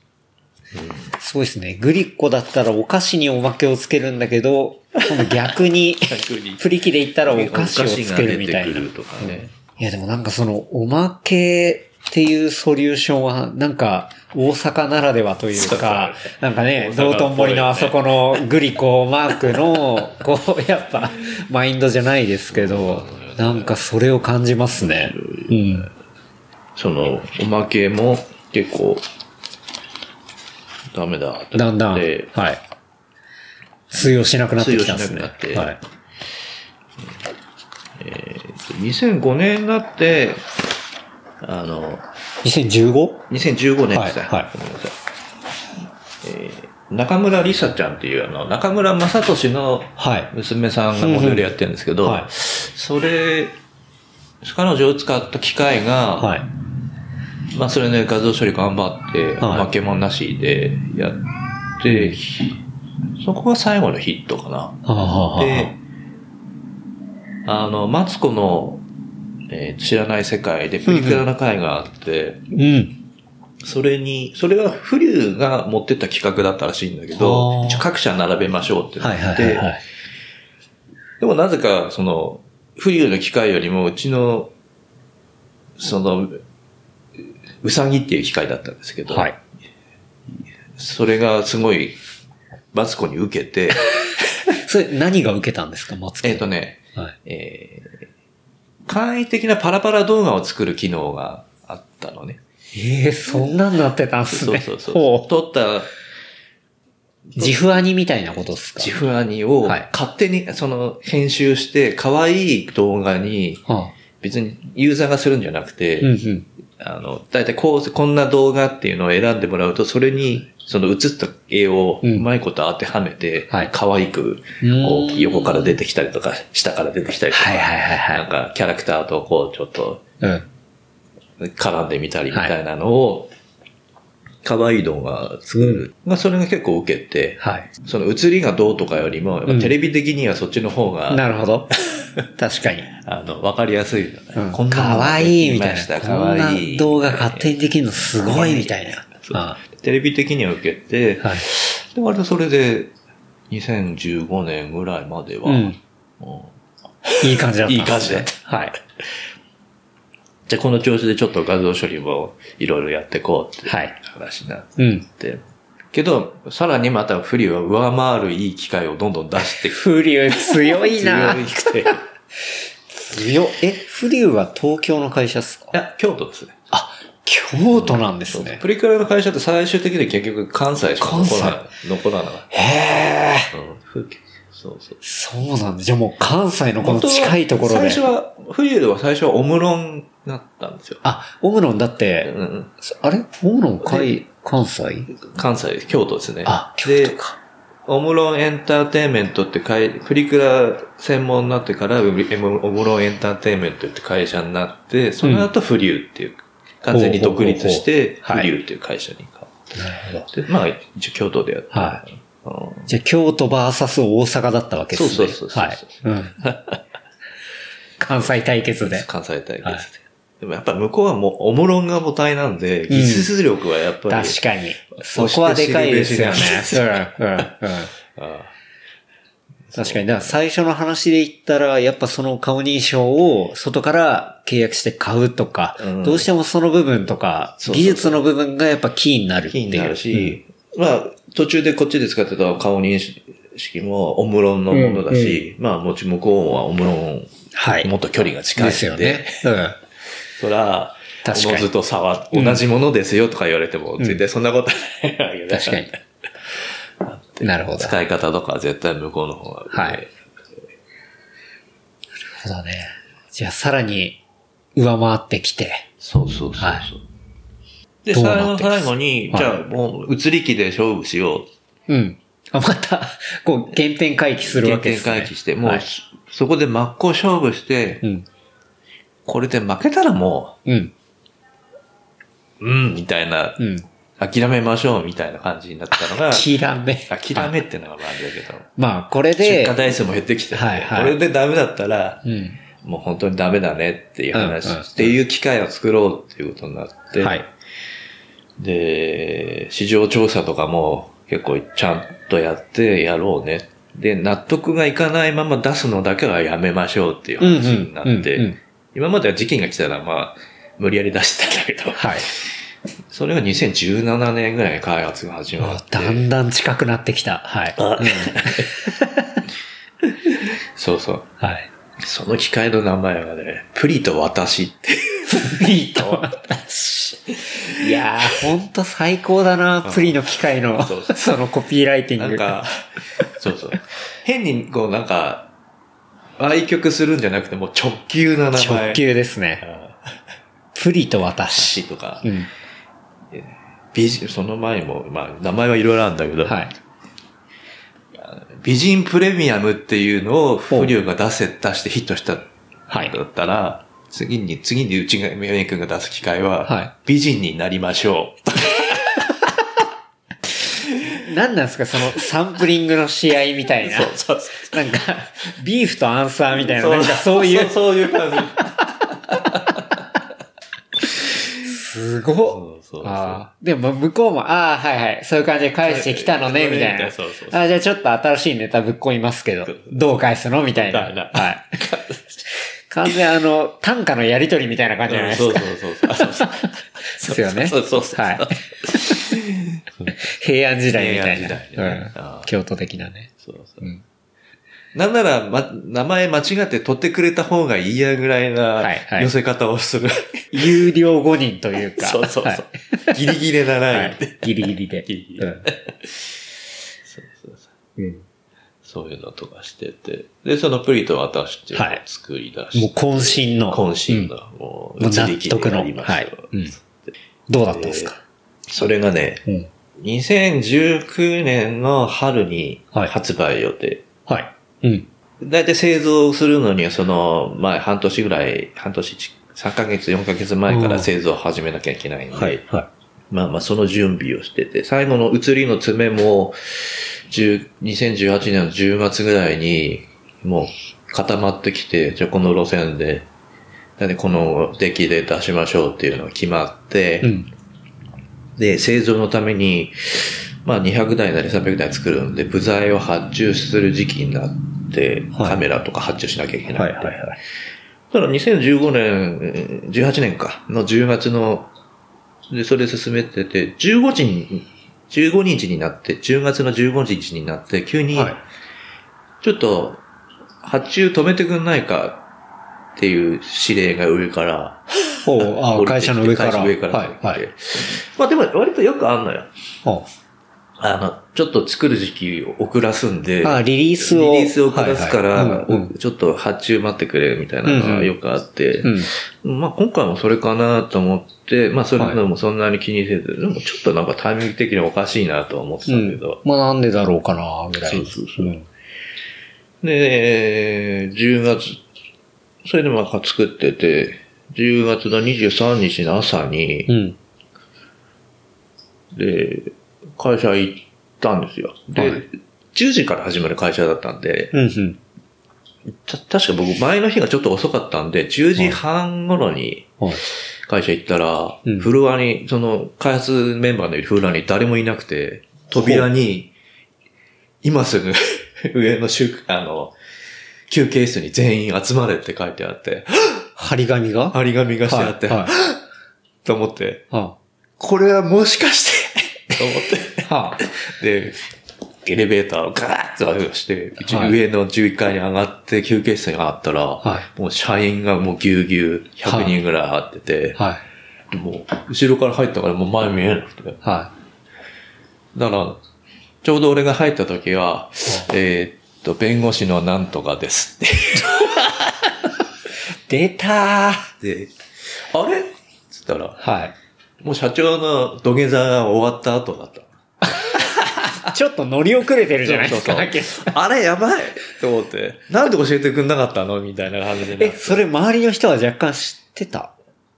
すごいですね。グリコだったらお菓子におまけをつけるんだけど、[LAUGHS] 逆に、逆にプリ機で言ったらお菓子をつけるみたいな。お菓子が出てくるとかね。いやでもなんかその、おまけっていうソリューションは、なんか、大阪ならではというか、なんかね道頓堀のあそこのグリコマークの、こう、やっぱ、マインドじゃないですけど、なんかそれを感じますね。うん。その、おまけも結構、ダメだだんだん、はいで。通用しなくなってきたんですね。なくなってはい。2005年になって、あの、2015? 2015年ですね。はいはいごめんなさい。えー中村りさちゃんっていう、あの、中村正俊のはい。娘さんがモデルやってるんですけど、はいそれ、彼女を使った機械が、はい。まあそれね、画像処理頑張って、はい負けもなしでやって、ひそこが最後のヒットかな。はあ、で、あの、マツコの、えー知らない世界でプリクラの会があって、うん。それに、それはフリューが持ってった企画だったらしいんだけど一応各社並べましょうってはいなって。でもなぜか、その、フリューの機械よりも、うちの、その、うさぎっていう機械だったんですけど、はい。それがすごい、マツコに受けて、[LAUGHS] それ何が受けたんですか、マツコ。えっとね、はい。えー簡易的なパラパラ動画を作る機能があったのね。ええそんなんなってたんすね。そうそうそう。撮った自負アニみたいなことですか？自負アニをはい。勝手にその編集して可愛い動画には別にユーザーがするんじゃなくて、あ、うんうん。あの、だいたいこう、こんな動画っていうのを選んでもらうと、それに、その映った絵をうまいこと当てはめて、はい。可愛く、横から出てきたりとか、下から出てきたりとか、なんか、キャラクターとこう、ちょっと、うん。絡んでみたりみたいなのを、可愛い動画作る。まあ、それが結構受けて、はい。その映りがどうとかよりも、テレビ的にはそっちの方が、なるほど。[LAUGHS] 確かに。あの、わかりやすいよね。うんこんなのかわいいみたいな。動画勝手にできるのすごいみたいな。そうあテレビ的には受けて、あはい。で、割とそれで、2015年ぐらいまでは、うん。うんいい感じだったね。いい感じだっはい。じゃあこの調子でちょっと画像処理もいろいろやっていこうっていうはい話になっうん。て。けど、さらにまたフリは上回るいい機械をどんどん出してくフリュー強いな強くて。い強え、フリューは東京の会社っすか？や、京都ですね。あ、京都なんですね。プリクラの会社って最終的に結局関西しか残らない。残らない。へえ。うん風景そうそう。そうなんだ。じゃあもう関西のこの近いところで。最初は、フリュは最初はオムロンだったんですよ。あ、オムロンだっうて、んうんあれ？オムロン海、関西？関西、京都ですね。あ、京で都か。オムロンエンターテインメントって会、プリクラ専門になってから、オムロンエンターテインメントって会社になって、その後フリューっていう、完全に独立して、フリューっていう会社に変わなるほど。って。で、まあ、一応京都でやってるはいうんじゃあ京都バーサス大阪だったわけですね。そうそうそうそうはい。うん。関西対決で。関西対決で。はいでもやっぱ向こうはもう、オムロンが母体なんで、技術力はやっぱり、確かに。そこはでかいですよね。うん、うん、うん。あ確かに。だから最初の話で言ったら、やっぱその顔認証を外から契約して買うとか、うんどうしてもその部分とか、技術の部分がやっぱキーになるっていう。キーになるし、まあ、途中でこっちで使ってた顔認識もオムロンのものだし、まあ、もち向こうはオムロン、はいもっと距離が近いですよね。うん。そら、確かにおのずと差は同じものですよとか言われても、絶対そんなことないわけだ確かに。なるほど。使い方とかは絶対向こうの方が。はい。そうだね。じゃあさらに上回ってきて。そうそうそうそう。はいで、最後ってます最後に、はいじゃあもう移り気で勝負しよう。うん。あ、また、こう、原点回帰するわ原点けですね。回帰して、もう、はいそこで真っ向勝負して、うん。これで負けたらもうん。う、うん、みたいな、うん。諦めましょうみたいな感じになったのが、諦め。諦めってのがまああれだけど、まあ、これ出で荷、台数も減ってきて、はいはいこれでダメだったら、うん。もう本当にダメだねっていう話、うんうんっていう機会を作ろうっていうことになって、はい。で、市場調査とかも結構ちゃんとやってやろうね。で、納得がいかないまま出すのだけはやめましょうっていう話になって、今までは時期が来たらまあ、無理やり出してたんだけど、はい。それが2017年ぐらいに開発が始まって、だんだん近くなってきた。はい。あ [LAUGHS] そうそう。はい。その機械の名前はね、プリと私って。プリと私。いやー、ほんと最高だな、プリの機械のそのコピーライティング。なんか、そうそう。変にこうなんか、愛曲するんじゃなくてもう直球な名前。直球ですね。プリと私。私とか、うん。美人、その前も、まあ、名前はいろいろあるんだけど、はい。美人プレミアムっていうのをフリューが出せ、出してヒットした、はいだったら、次に、次にうちが、メイ君が出す機会は、はい美人になりましょう。何なんですか、そのサンプリングの試合みたいな。[LAUGHS] そうそうそなんか、ビーフとアンサーみたいな、う。なんかそういう、そういう感じ。すごっそうそうそう。ああ。でも向こうも、ああ、はいはい。そういう感じで返してきたのね、みたいな。そうそうそうあじゃあちょっと新しいネタぶっ込みますけど、どう返すのみたいな。みたいなはい。[LAUGHS] 完全あの、単価のやりとりみたいな感じじゃないですか。そうそうそうそう。そうそうですよね。そうそうそう。はい。平安時代みたいな。平安時代ねあうんー京都的なね。そうそううんなんなら、ま、名前間違って取ってくれた方がいいやぐらいはいなはい寄せ方をする。[LAUGHS] 有料5人というか。そうそうそう。はいギリギリなライン。ギリギリで。ギリギリうんそうそうそううんそういうのとかしてて。で、そのプリと私っていうのを作り出して。もう渾身の。渾身の、もう、納得の。でやりましたはい。うんどうだったんですか？それがね、うん。2019年の春にはい発売予定。はい。うん。だいたい製造するのには、その、まあ、半年ぐらい、半年ち、3ヶ月、4ヶ月前から製造を始めなきゃいけないんで、はい。はまあまあ、その準備をしてて、最後の移りの詰めも、10 2018年の10月ぐらいに、もう固まってきて、じゃあこの路線で、なんでこの出来で出しましょうっていうのが決まって、い。うん。で、製造のために、まあ200台なり300台作るんで、部材を発注する時期になって、はいカメラとか発注しなきゃいけない。はいはいはい。ただ2015年、18年か、の10月の、で、それ進めてて、15日に、15日になって、10月の15日になって、急に、はいちょっと、発注止めてくんないかっていう指令が上から、ほう、会社の上から。会社の上からはい。はい。まあでも割とよくあんのよ。ほあの、ちょっと作る時期を遅らすんで、うあ、リリースを。リリースを遅らすから、はいはいうんうんちょっと発注待ってくれみたいなのがよくあって、うん。まあ今回もそれかなと思って、まあそれでもそんなに気にせず、でもちょっとなんかタイミング的におかしいなとは思ってたうんけど、まあなんでだろうかな、ぐらい。そうそうそううんで、10月、それでまあ作ってて、10月の23日の朝に、うん。で、会社行ったんですよ。で、はい10時から始まる会社だったんで、うん。うん。た確か僕前の日がちょっと遅かったんで、10時半頃にはい。会社行ったら、うんフロアに、その開発メンバーのいるフロアに誰もいなくて、扉に、今すぐ [LAUGHS] 上の宿、あの、休憩室に全員集まれって書いてあって、[GASPS] 張り紙が？張り紙がしてあって、はい。はい [LAUGHS] と思って、はこれはもしかしてと思って、あはで、エレベーターをガーッと押して、うちはい上の11階に上がって休憩室に上がったら、はもう社員がもうぎゅうぎゅう100人ぐらい入ってて、はい。でもう後ろから入ったからもう前見えなくて。はだから、ちょうど俺が入った時は、えーっと、弁護士のなんとかですってい。[LAUGHS] 出たー。で、あれ？つったら、はい。もう社長の土下座が終わった後だった。[LAUGHS] ちょっと乗り遅れてるじゃないですか、そうそうハケさん。あれやばいと思って、なんで教えてくんなかったのみたいな感じで。え、それ周りの人は若干知ってた？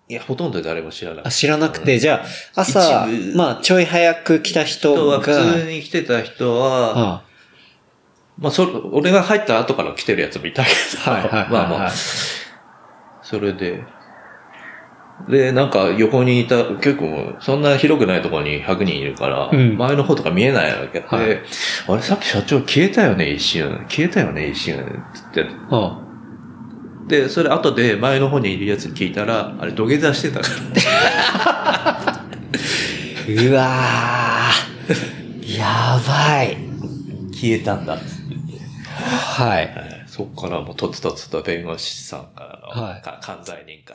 いや、ほとんど誰も知らない。あ。知らなくて、じゃあ、朝まあ、ちょい早く来た人が、人は、普通に来てた人は、あまあ、それ、俺が入った後から来てるやつもいたけど、はいはいはいはい。[LAUGHS] まあまあ、それで、で、なんか横にいた、結構そんな広くないところに100人いるから、うん前の方とか見えないわけで、はいあれさっき社長消えたよね、一瞬。消えたよね、一瞬。つって。あで、それ後で前の方にいるやつに聞いたら、あれ土下座してたから。うわー。やばい。消えたんだ。はい。はいそっからもうとつとつと弁護士さんからの、はいか関西人か。